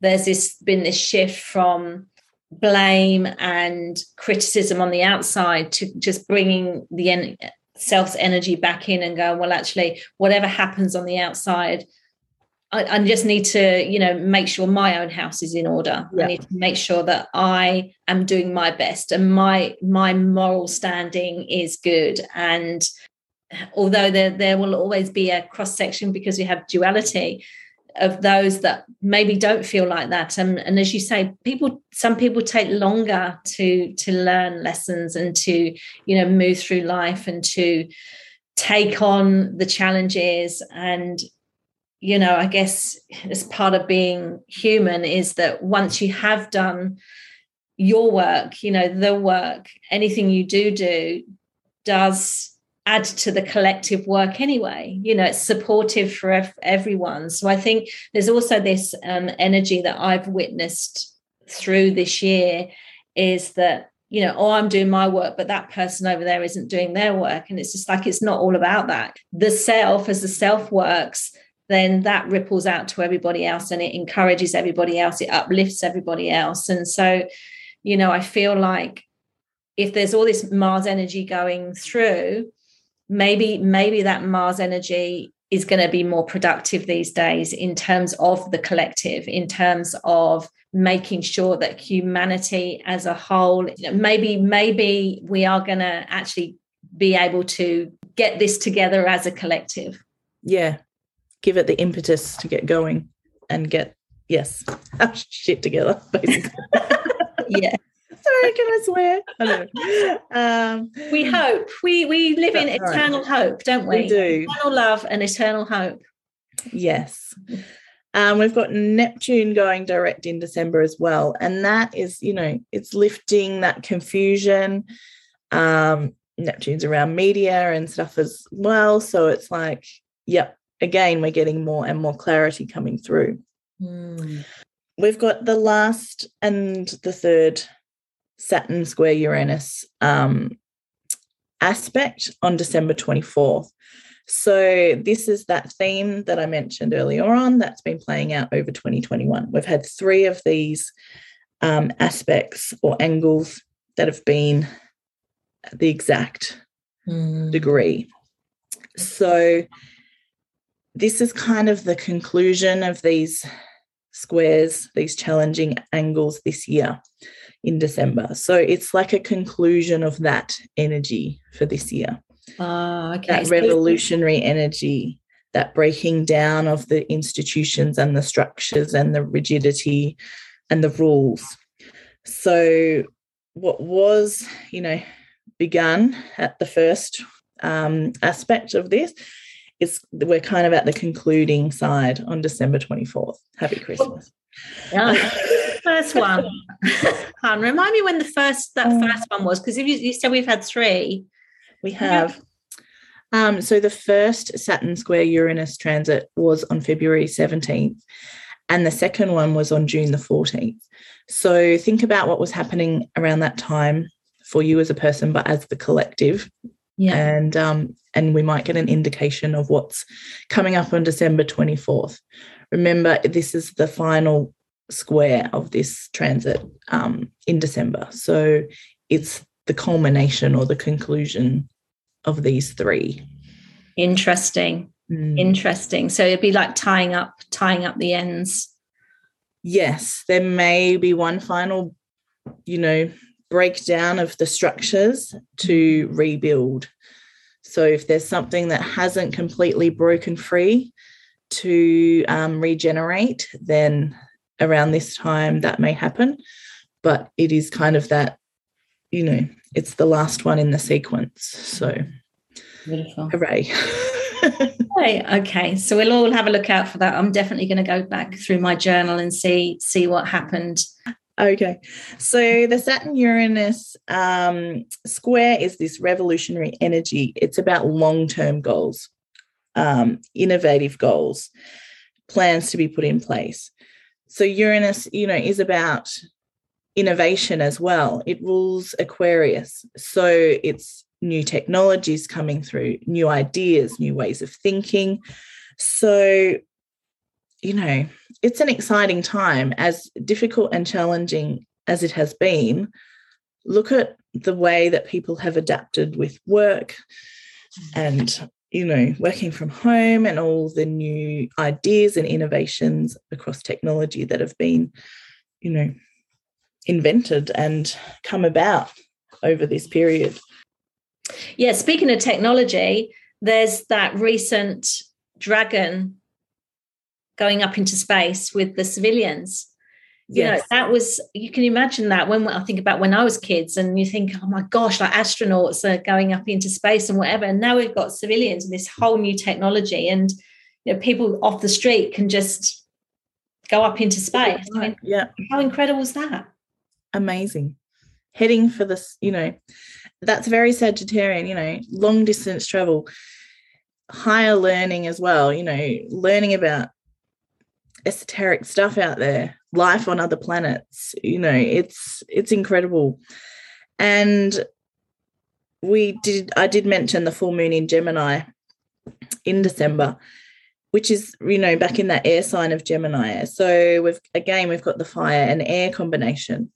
there's this been this shift from blame and criticism on the outside to just bringing the en- self's energy back in and going well actually whatever happens on the outside I, I, just need to, you know, make sure my own house is in order. Yeah. I need to make sure that I am doing my best and my my moral standing is good. And although there there will always be a cross section because we have duality of those that maybe don't feel like that and, and as you say people some people take longer to to learn lessons and to you know move through life and to take on the challenges and you know, I guess as part of being human is that once you have done your work, you know, the work, anything you do do does add to the collective work anyway. You know, it's supportive for everyone. So I think there's also this um, energy that I've witnessed through this year is that you know, oh, I'm doing my work, but that person over there isn't doing their work. And it's just like it's not all about that. The self, as the self works, then that ripples out to everybody else and it encourages everybody else, it uplifts everybody else. And so, you know, I feel like if there's all this Mars energy going through, maybe, maybe that Mars energy is going to be more productive these days in terms of the collective, in terms of making sure that humanity as a whole, maybe, maybe we are going to actually be able to get this together as a collective. Yeah, give it the impetus to get going and get yes shit together basically. Yeah. Sorry can i swear? I um, we hope. We we live in eternal right. hope don't we? We do. Eternal love and eternal hope. Yes. Um, we've got neptune going direct in december as well and that is you know it's lifting that confusion. Um, neptune's around media and stuff as well so it's like yep again, we're getting more and more clarity coming through. Mm. We've got the last and the third Saturn square Uranus um, aspect on December 24th. So, this is that theme that I mentioned earlier on that's been playing out over 2021. We've had three of these um, aspects or angles that have been the exact mm. degree. So, this is kind of the conclusion of these squares, these challenging angles this year in December. So it's like a conclusion of that energy for this year. Uh, okay. That revolutionary energy, that breaking down of the institutions and the structures and the rigidity and the rules. So what was, you know, begun at the first um, aspect of this it's we're kind of at the concluding side on December 24th. Happy Christmas. Yeah. first one. Han, remind me when the first that um, first one was, because you, you said we've had three. We have. Um, so the first Saturn square Uranus transit was on February 17th, and the second one was on June the 14th. So think about what was happening around that time for you as a person, but as the collective. Yeah. And um, and we might get an indication of what's coming up on December 24th. Remember, this is the final square of this transit um, in December. So it's the culmination or the conclusion of these three. Interesting. Mm. Interesting. So it'd be like tying up tying up the ends. Yes, there may be one final, you know, breakdown of the structures to rebuild. So if there's something that hasn't completely broken free to um, regenerate, then around this time that may happen. But it is kind of that, you know, it's the last one in the sequence. So beautiful. Hooray. okay, okay. So we'll all have a look out for that. I'm definitely going to go back through my journal and see see what happened. Okay, so the Saturn Uranus um, square is this revolutionary energy. It's about long term goals, um, innovative goals, plans to be put in place. So Uranus, you know, is about innovation as well. It rules Aquarius, so it's new technologies coming through, new ideas, new ways of thinking. So, you know, it's an exciting time, as difficult and challenging as it has been. Look at the way that people have adapted with work and, you know, working from home and all the new ideas and innovations across technology that have been, you know, invented and come about over this period. Yeah, speaking of technology, there's that recent dragon going up into space with the civilians. You yes. know, that was you can imagine that when I think about when I was kids and you think, oh my gosh, like astronauts are going up into space and whatever. And now we've got civilians and this whole new technology, and you know, people off the street can just go up into space. I mean, yeah. How incredible is that? Amazing. Heading for this, you know, that's very Sagittarian, you know, long distance travel, higher learning as well, you know, learning about esoteric stuff out there, life on other planets, you know, it's it's incredible. And we did I did mention the full moon in Gemini in December, which is, you know, back in that air sign of Gemini. So we've again we've got the fire and air combination.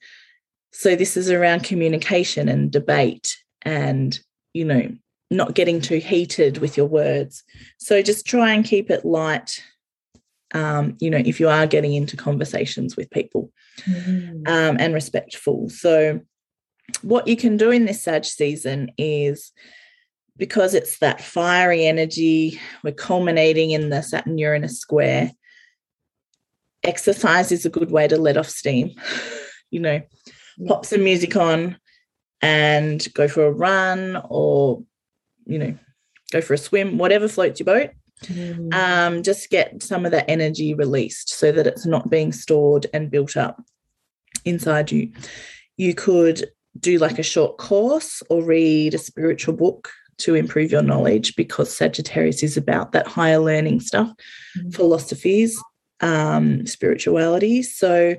So this is around communication and debate and, you know, not getting too heated with your words. So just try and keep it light. Um, you know, if you are getting into conversations with people mm. um, and respectful. So, what you can do in this Sag season is because it's that fiery energy, we're culminating in the Saturn Uranus square. Exercise is a good way to let off steam. you know, pop some music on and go for a run or, you know, go for a swim, whatever floats your boat. Mm. Um, just get some of that energy released so that it's not being stored and built up inside you. You could do like a short course or read a spiritual book to improve your knowledge because Sagittarius is about that higher learning stuff, mm. philosophies, um, spirituality. So,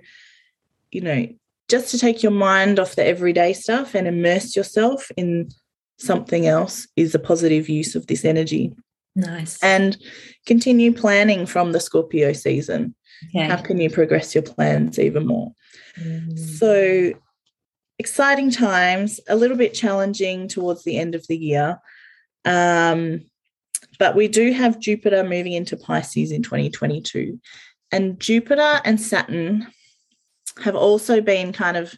you know, just to take your mind off the everyday stuff and immerse yourself in something else is a positive use of this energy. Nice. And continue planning from the Scorpio season. Okay. How can you progress your plans even more? Mm. So, exciting times, a little bit challenging towards the end of the year. Um, but we do have Jupiter moving into Pisces in 2022. And Jupiter and Saturn have also been kind of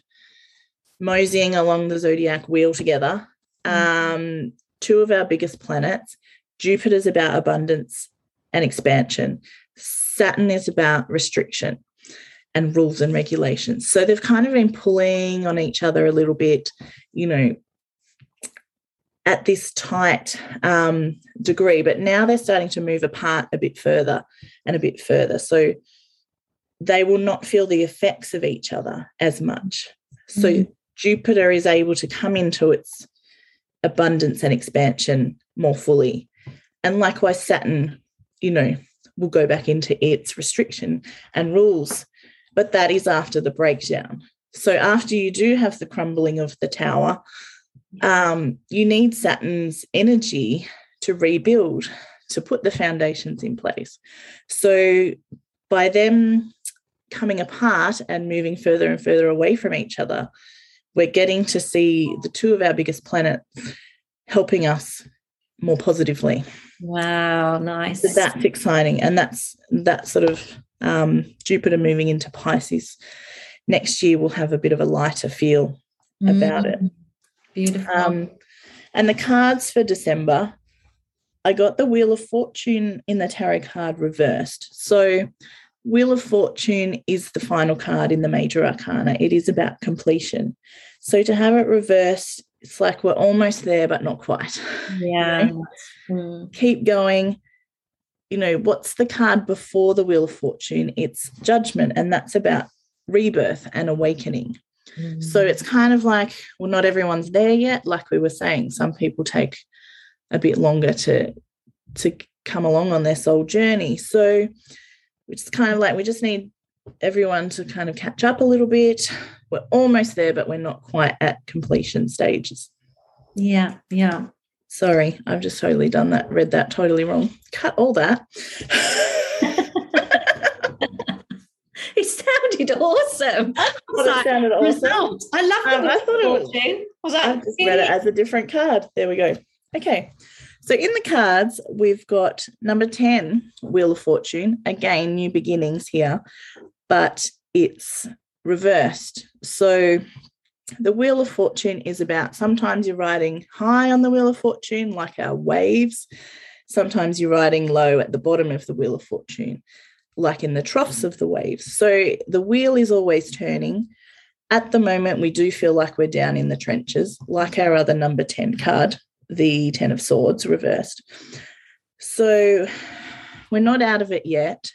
moseying along the zodiac wheel together. Mm-hmm. Um, two of our biggest planets. Jupiter's about abundance and expansion. Saturn is about restriction and rules and regulations. So they've kind of been pulling on each other a little bit, you know, at this tight um, degree. But now they're starting to move apart a bit further and a bit further. So they will not feel the effects of each other as much. So mm. Jupiter is able to come into its abundance and expansion more fully. And likewise, Saturn, you know, will go back into its restriction and rules. But that is after the breakdown. So after you do have the crumbling of the tower, um, you need Saturn's energy to rebuild, to put the foundations in place. So by them coming apart and moving further and further away from each other, we're getting to see the two of our biggest planets helping us more positively. Wow, nice. So that's exciting. And that's that sort of um, Jupiter moving into Pisces next year we'll have a bit of a lighter feel about Mm, it. Beautiful. Um, and the cards for December, I got the Wheel of Fortune in the tarot card reversed. So, Wheel of Fortune is the final card in the major arcana. It is about completion. So, to have it reversed, it's like we're almost there, but not quite. yeah. Mm, Keep going. You know, what's the card before the Wheel of Fortune? It's judgment, and that's about rebirth and awakening. mm. So it's kind of like, well, not everyone's there yet. Like we were saying, some people take a bit longer to to come along on their soul journey. So it's kind of like we just need everyone to kind of catch up a little bit. We're almost there, but we're not quite at completion stages. yeah, yeah. Sorry, I've just totally done that, read that totally wrong. Cut all that. It sounded awesome. I Thought it sounded awesome. results. I love the Um, I thought it was-. I was like, I've just read it as a different card. There we go. Okay. So in the cards, we've got number 10, Wheel of Fortune. Again, new beginnings here, but it's reversed. So the Wheel of Fortune is about sometimes you're riding high on the Wheel of Fortune, like our waves. Sometimes you're riding low at the bottom of the Wheel of Fortune, like in the troughs of the waves. So the wheel is always turning at the moment, we do feel like we're down in the trenches, like our other number 10 card, the 10 of swords reversed. So we're not out of it yet,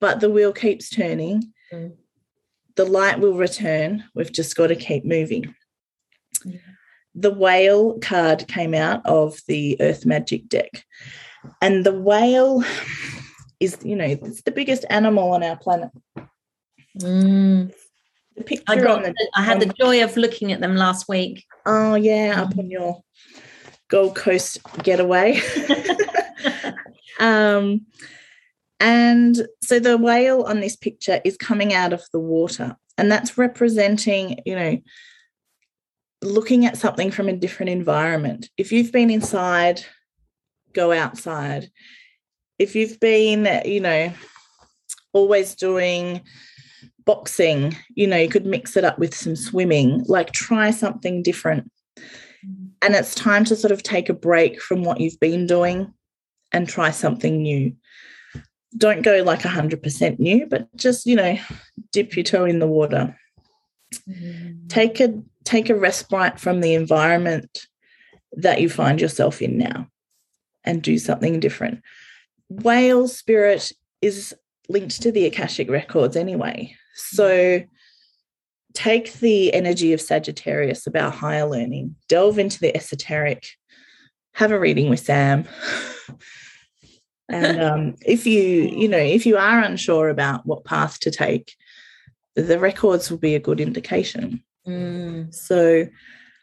but the wheel keeps turning. Mm. The light will return. We've just got to keep moving. Yeah. The whale card came out of the Earth Magic deck. And the whale is, you know, it's the biggest animal on our planet. Mm. The picture I got. on the I had the joy of looking at them last week. Oh yeah, up on your Gold Coast getaway. um, and so the whale on this picture is coming out of the water, and that's representing, you know, looking at something from a different environment. If you've been inside, go outside. If you've been, you know, always doing boxing, you know, you could mix it up with some swimming, like try something different. Mm-hmm. And it's time to sort of take a break from what you've been doing and try something new. Don't go like 100% new, but just, you know, dip your toe in the water. Mm-hmm. Take a take a respite from the environment that you find yourself in now and do something different. Whale spirit is linked to the Akashic records anyway. So take the energy of Sagittarius about higher learning, delve into the esoteric, have a reading with Sam. and um, if you, you know, if you are unsure about what path to take, the records will be a good indication. Mm, So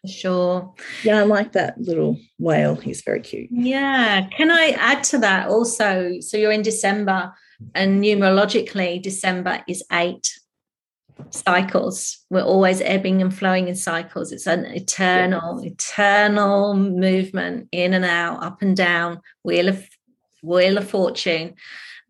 sure. yeah, I like that little whale. He's very cute. Yeah. Can I add to that also? So you're in December, and numerologically, December is eight cycles. We're always ebbing and flowing in cycles. It's an eternal, eternal movement in and out, up and down, wheel of wheel of fortune.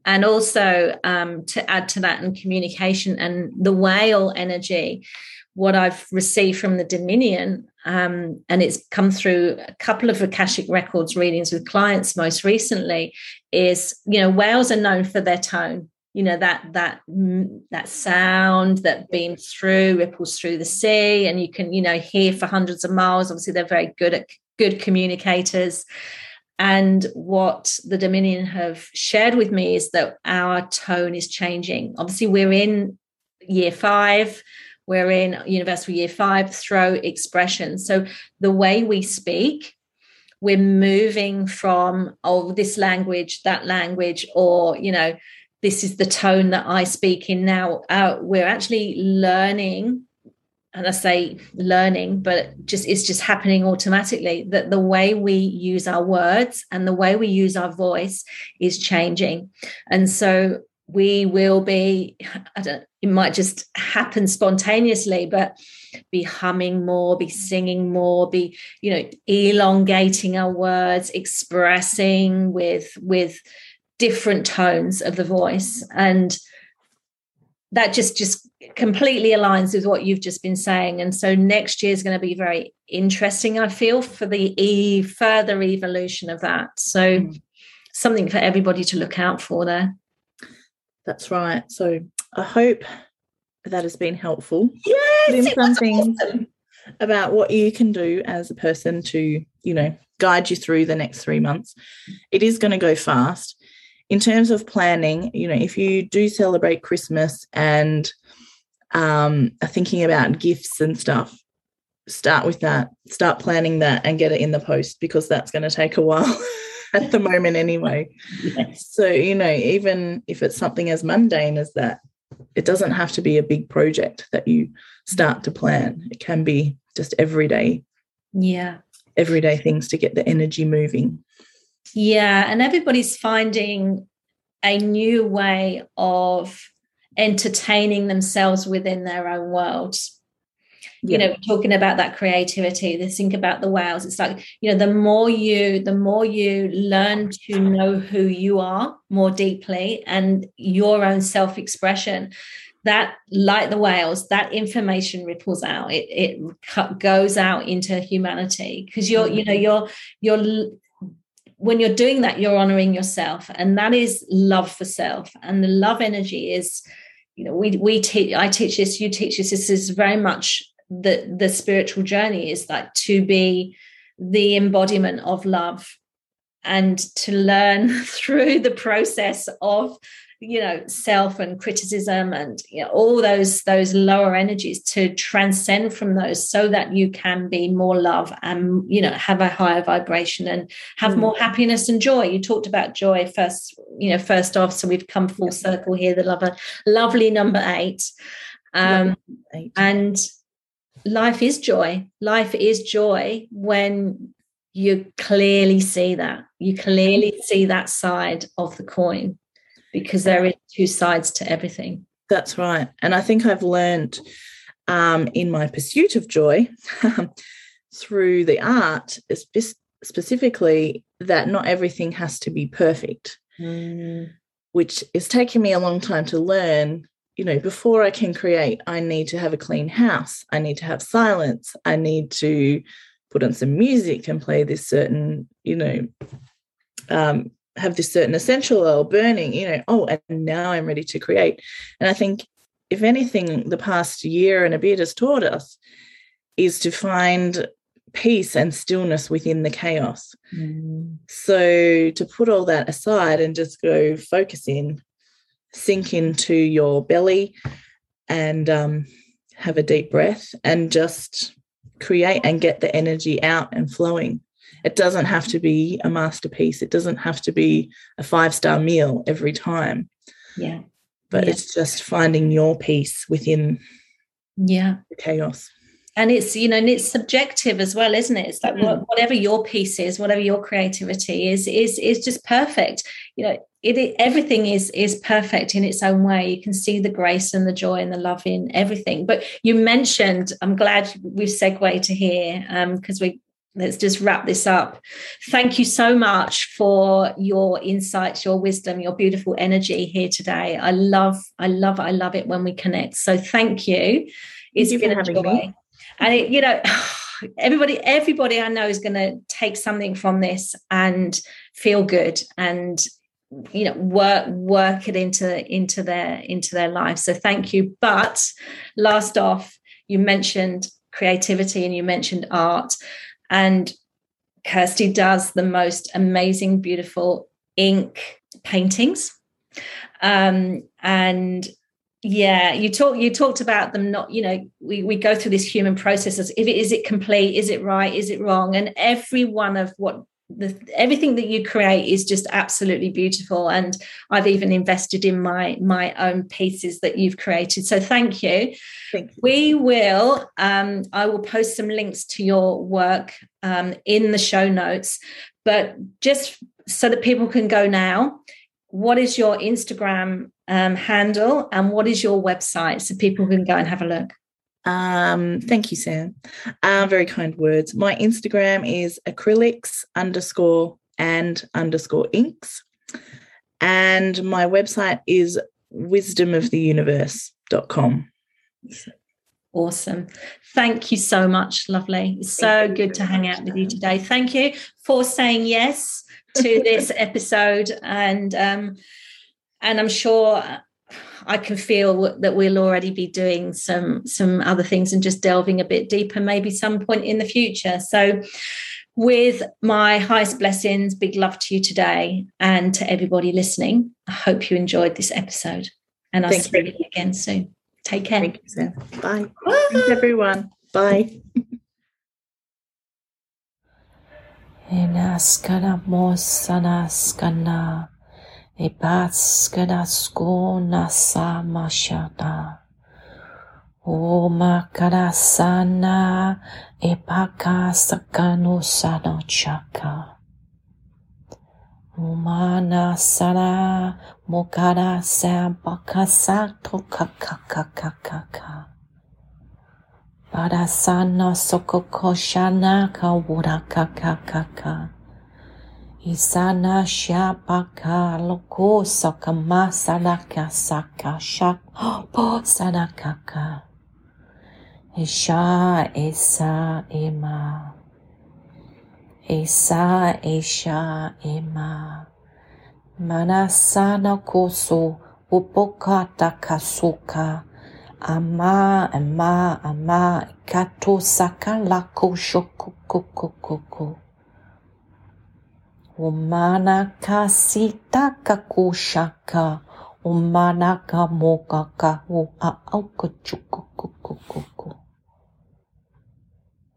And also um, to add to that in communication and the whale energy, what I've received from the Dominion, um, and it's come through a couple of Akashic Records readings with clients most recently, is you know whales are known for their tone. You know that that mm, that sound that beams through, ripples through the sea, and you can you know hear for hundreds of miles. Obviously, they're very good at good communicators. And what the Dominion have shared with me is that our tone is changing. Obviously, we're in year five we're in universal year five through expression so the way we speak we're moving from oh this language that language or you know this is the tone that i speak in now uh, we're actually learning and i say learning but just it's just happening automatically that the way we use our words and the way we use our voice is changing. And so we will be i don't it might just happen spontaneously but be humming more be singing more be you know elongating our words expressing with with different tones of the voice. And that just just completely aligns with what you've just been saying. And so next year is going to be very interesting i feel for the e further evolution of that. So mm. something for everybody to look out for there. That's right. So i hope that has been helpful. Yes some things awesome. about what you can do as a person to you know guide you through the next three months. It is going to go fast in terms of planning, you know, if you do celebrate Christmas and um, are thinking about gifts and stuff, start with that. Start planning that and get it in the post because that's going to take a while at the moment anyway. Yes. So, you know, even if it's something as mundane as that, it doesn't have to be a big project that you start to plan. It can be just everyday. Yeah. Everyday things to get the energy moving. Yeah, and everybody's finding a new way of entertaining themselves within their own worlds. Yeah. You know, talking about that creativity, they think about the wows. It's like, you know, the more you, the more you learn to know who you are more deeply and your own self-expression, that like the whales that information ripples out it it goes out into humanity because you're you know mm-hmm. you're you're when you're doing that you're honoring yourself and that is love for self. And the love energy is you know we we teach i teach this you teach this this is very much the the spiritual journey is like to be the embodiment of love and to learn through the process of you know self and criticism and you know, all those those lower energies to transcend from those so that you can be more love and you know have a higher vibration and have mm. more happiness and joy. You talked about joy first you know first off so we've come full circle here the lover lovely number eight. Um eight. and life is joy. Life is joy when you clearly see that. You clearly see that side of the coin because there is two sides to everything. That's right. And I think I've learned um, in my pursuit of joy through the art, is specifically, that not everything has to be perfect, mm. which is taking me a long time to learn. You know, before I can create, I need to have a clean house. I need to have silence. I need to put on some music and play this certain, you know, um, have this certain essential oil burning, you know, oh, and now I'm ready to create. And I think, if anything, the past year and a bit has taught us is to find peace and stillness within the chaos. Mm. So to put all that aside and just go focus in, sink into your belly and um, have a deep breath and just create and get the energy out and flowing it doesn't have to be a masterpiece. It doesn't have to be a five star meal every time. Yeah. But yeah. it's just finding your peace within yeah. the chaos. And it's you know and it's subjective as well isn't it? It's like mm. whatever your piece is whatever your creativity is is is just perfect. You know it, it, everything is is perfect in its own way. You can see the grace and the joy and the love in everything. But you mentioned i'm glad we've segued to here because um, we let's just wrap this up. Thank you so much for your insights, your wisdom, your beautiful energy here today. I love, I love, I love it when we connect. So thank you. It's thank you been a joy. Me. And it, you know, everybody, everybody I know is going to take something from this and feel good and you know work work it into into their into their life so thank you but last off you mentioned creativity and you mentioned art and Kirsty does the most amazing, beautiful ink paintings. Um, and yeah, you talk you talked about them not, you know, we, we go through this human processes. If it is it complete, is it right, is it wrong? And every one of what the, everything that you create is just absolutely beautiful and i've even invested in my my own pieces that you've created so thank you, thank you. we will um, i will post some links to your work um, in the show notes but just so that people can go now what is your Instagram um, handle and what is your website so people can go and have a look? Um, thank you, Sam. Uh, very kind words. My Instagram is acrylics underscore and underscore inks. And my website is wisdomoftheuniverse.com. Awesome. Thank you so much. Lovely. It's so good to hang out with you today. Thank you for saying yes to this episode. And um, and I'm sure I can feel that we'll already be doing some some other things and just delving a bit deeper, maybe some point in the future. So with my highest blessings, big love to you today and to everybody listening. I hope you enjoyed this episode. And I'll Thank see you. you again soon. Take care. Thank you, Sam. Bye. Bye. Thanks, everyone. Bye. Inaskana mosana skona samashana. Oma karasana epaka sakano sano chaka. Umana sara mokara sampaka sato kakakakakaka. Parasana sokokoshana kawura kakakaka. Isana shapaka loko sakama sanaka saka shak po sanakaka. Isha Esa Ema. Esa Esha Ema. Manasana Koso Upokata Kasuka. Ama ama ama kato saka lako shokokokoko. Umana kasita kakushaka. Umana kamoka kahu a aukachukukukuku.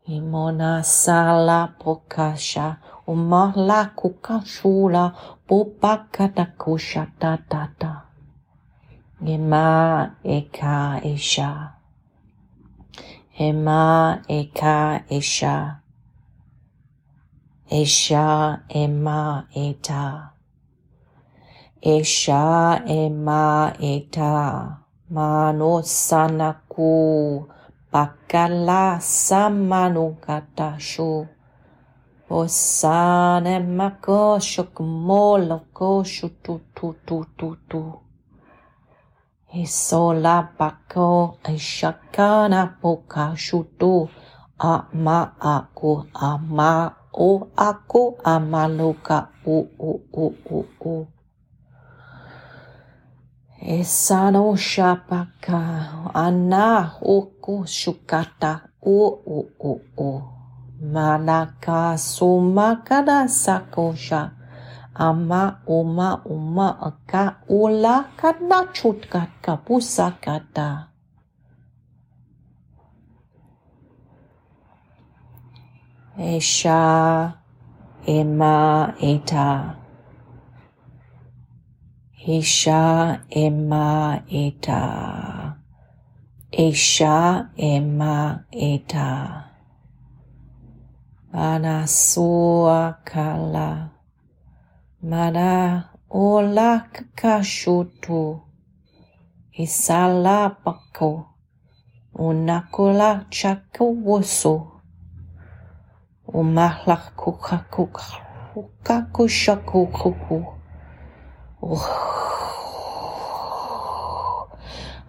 Imona sala pokasha umahla kukashula popaka kusha ta ta ta. Ema eka esha. Ema eka esha. Esha ema eta. Esha ema eta. Mano sanaku. Pakala samanu katashu. Osane mako shok molo ko shu tu tu tu tu tu. Esola pako eshakana poka tu. Ama aku ama. o ako a maluca o o o o o Esano shapaka ana oku shukata o o o o manaka sumakada sakosha ama uma uma aka ula kana chutkata pusakata Esha ema eta. Isha Ema Eta. Isha Ema Eta. Manasua Kala. Mana Ola Kakashutu. Isala Bako. Unakula o Mahlakukakukakushakukuku, o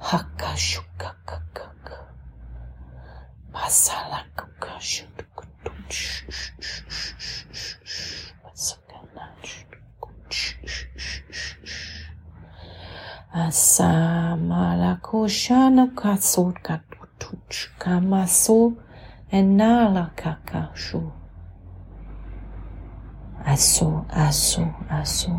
Hakashukakakak, Masalakukashukutush. Asamarakushana Kasur Katutuch enala kakashu. Asu, asu, asu.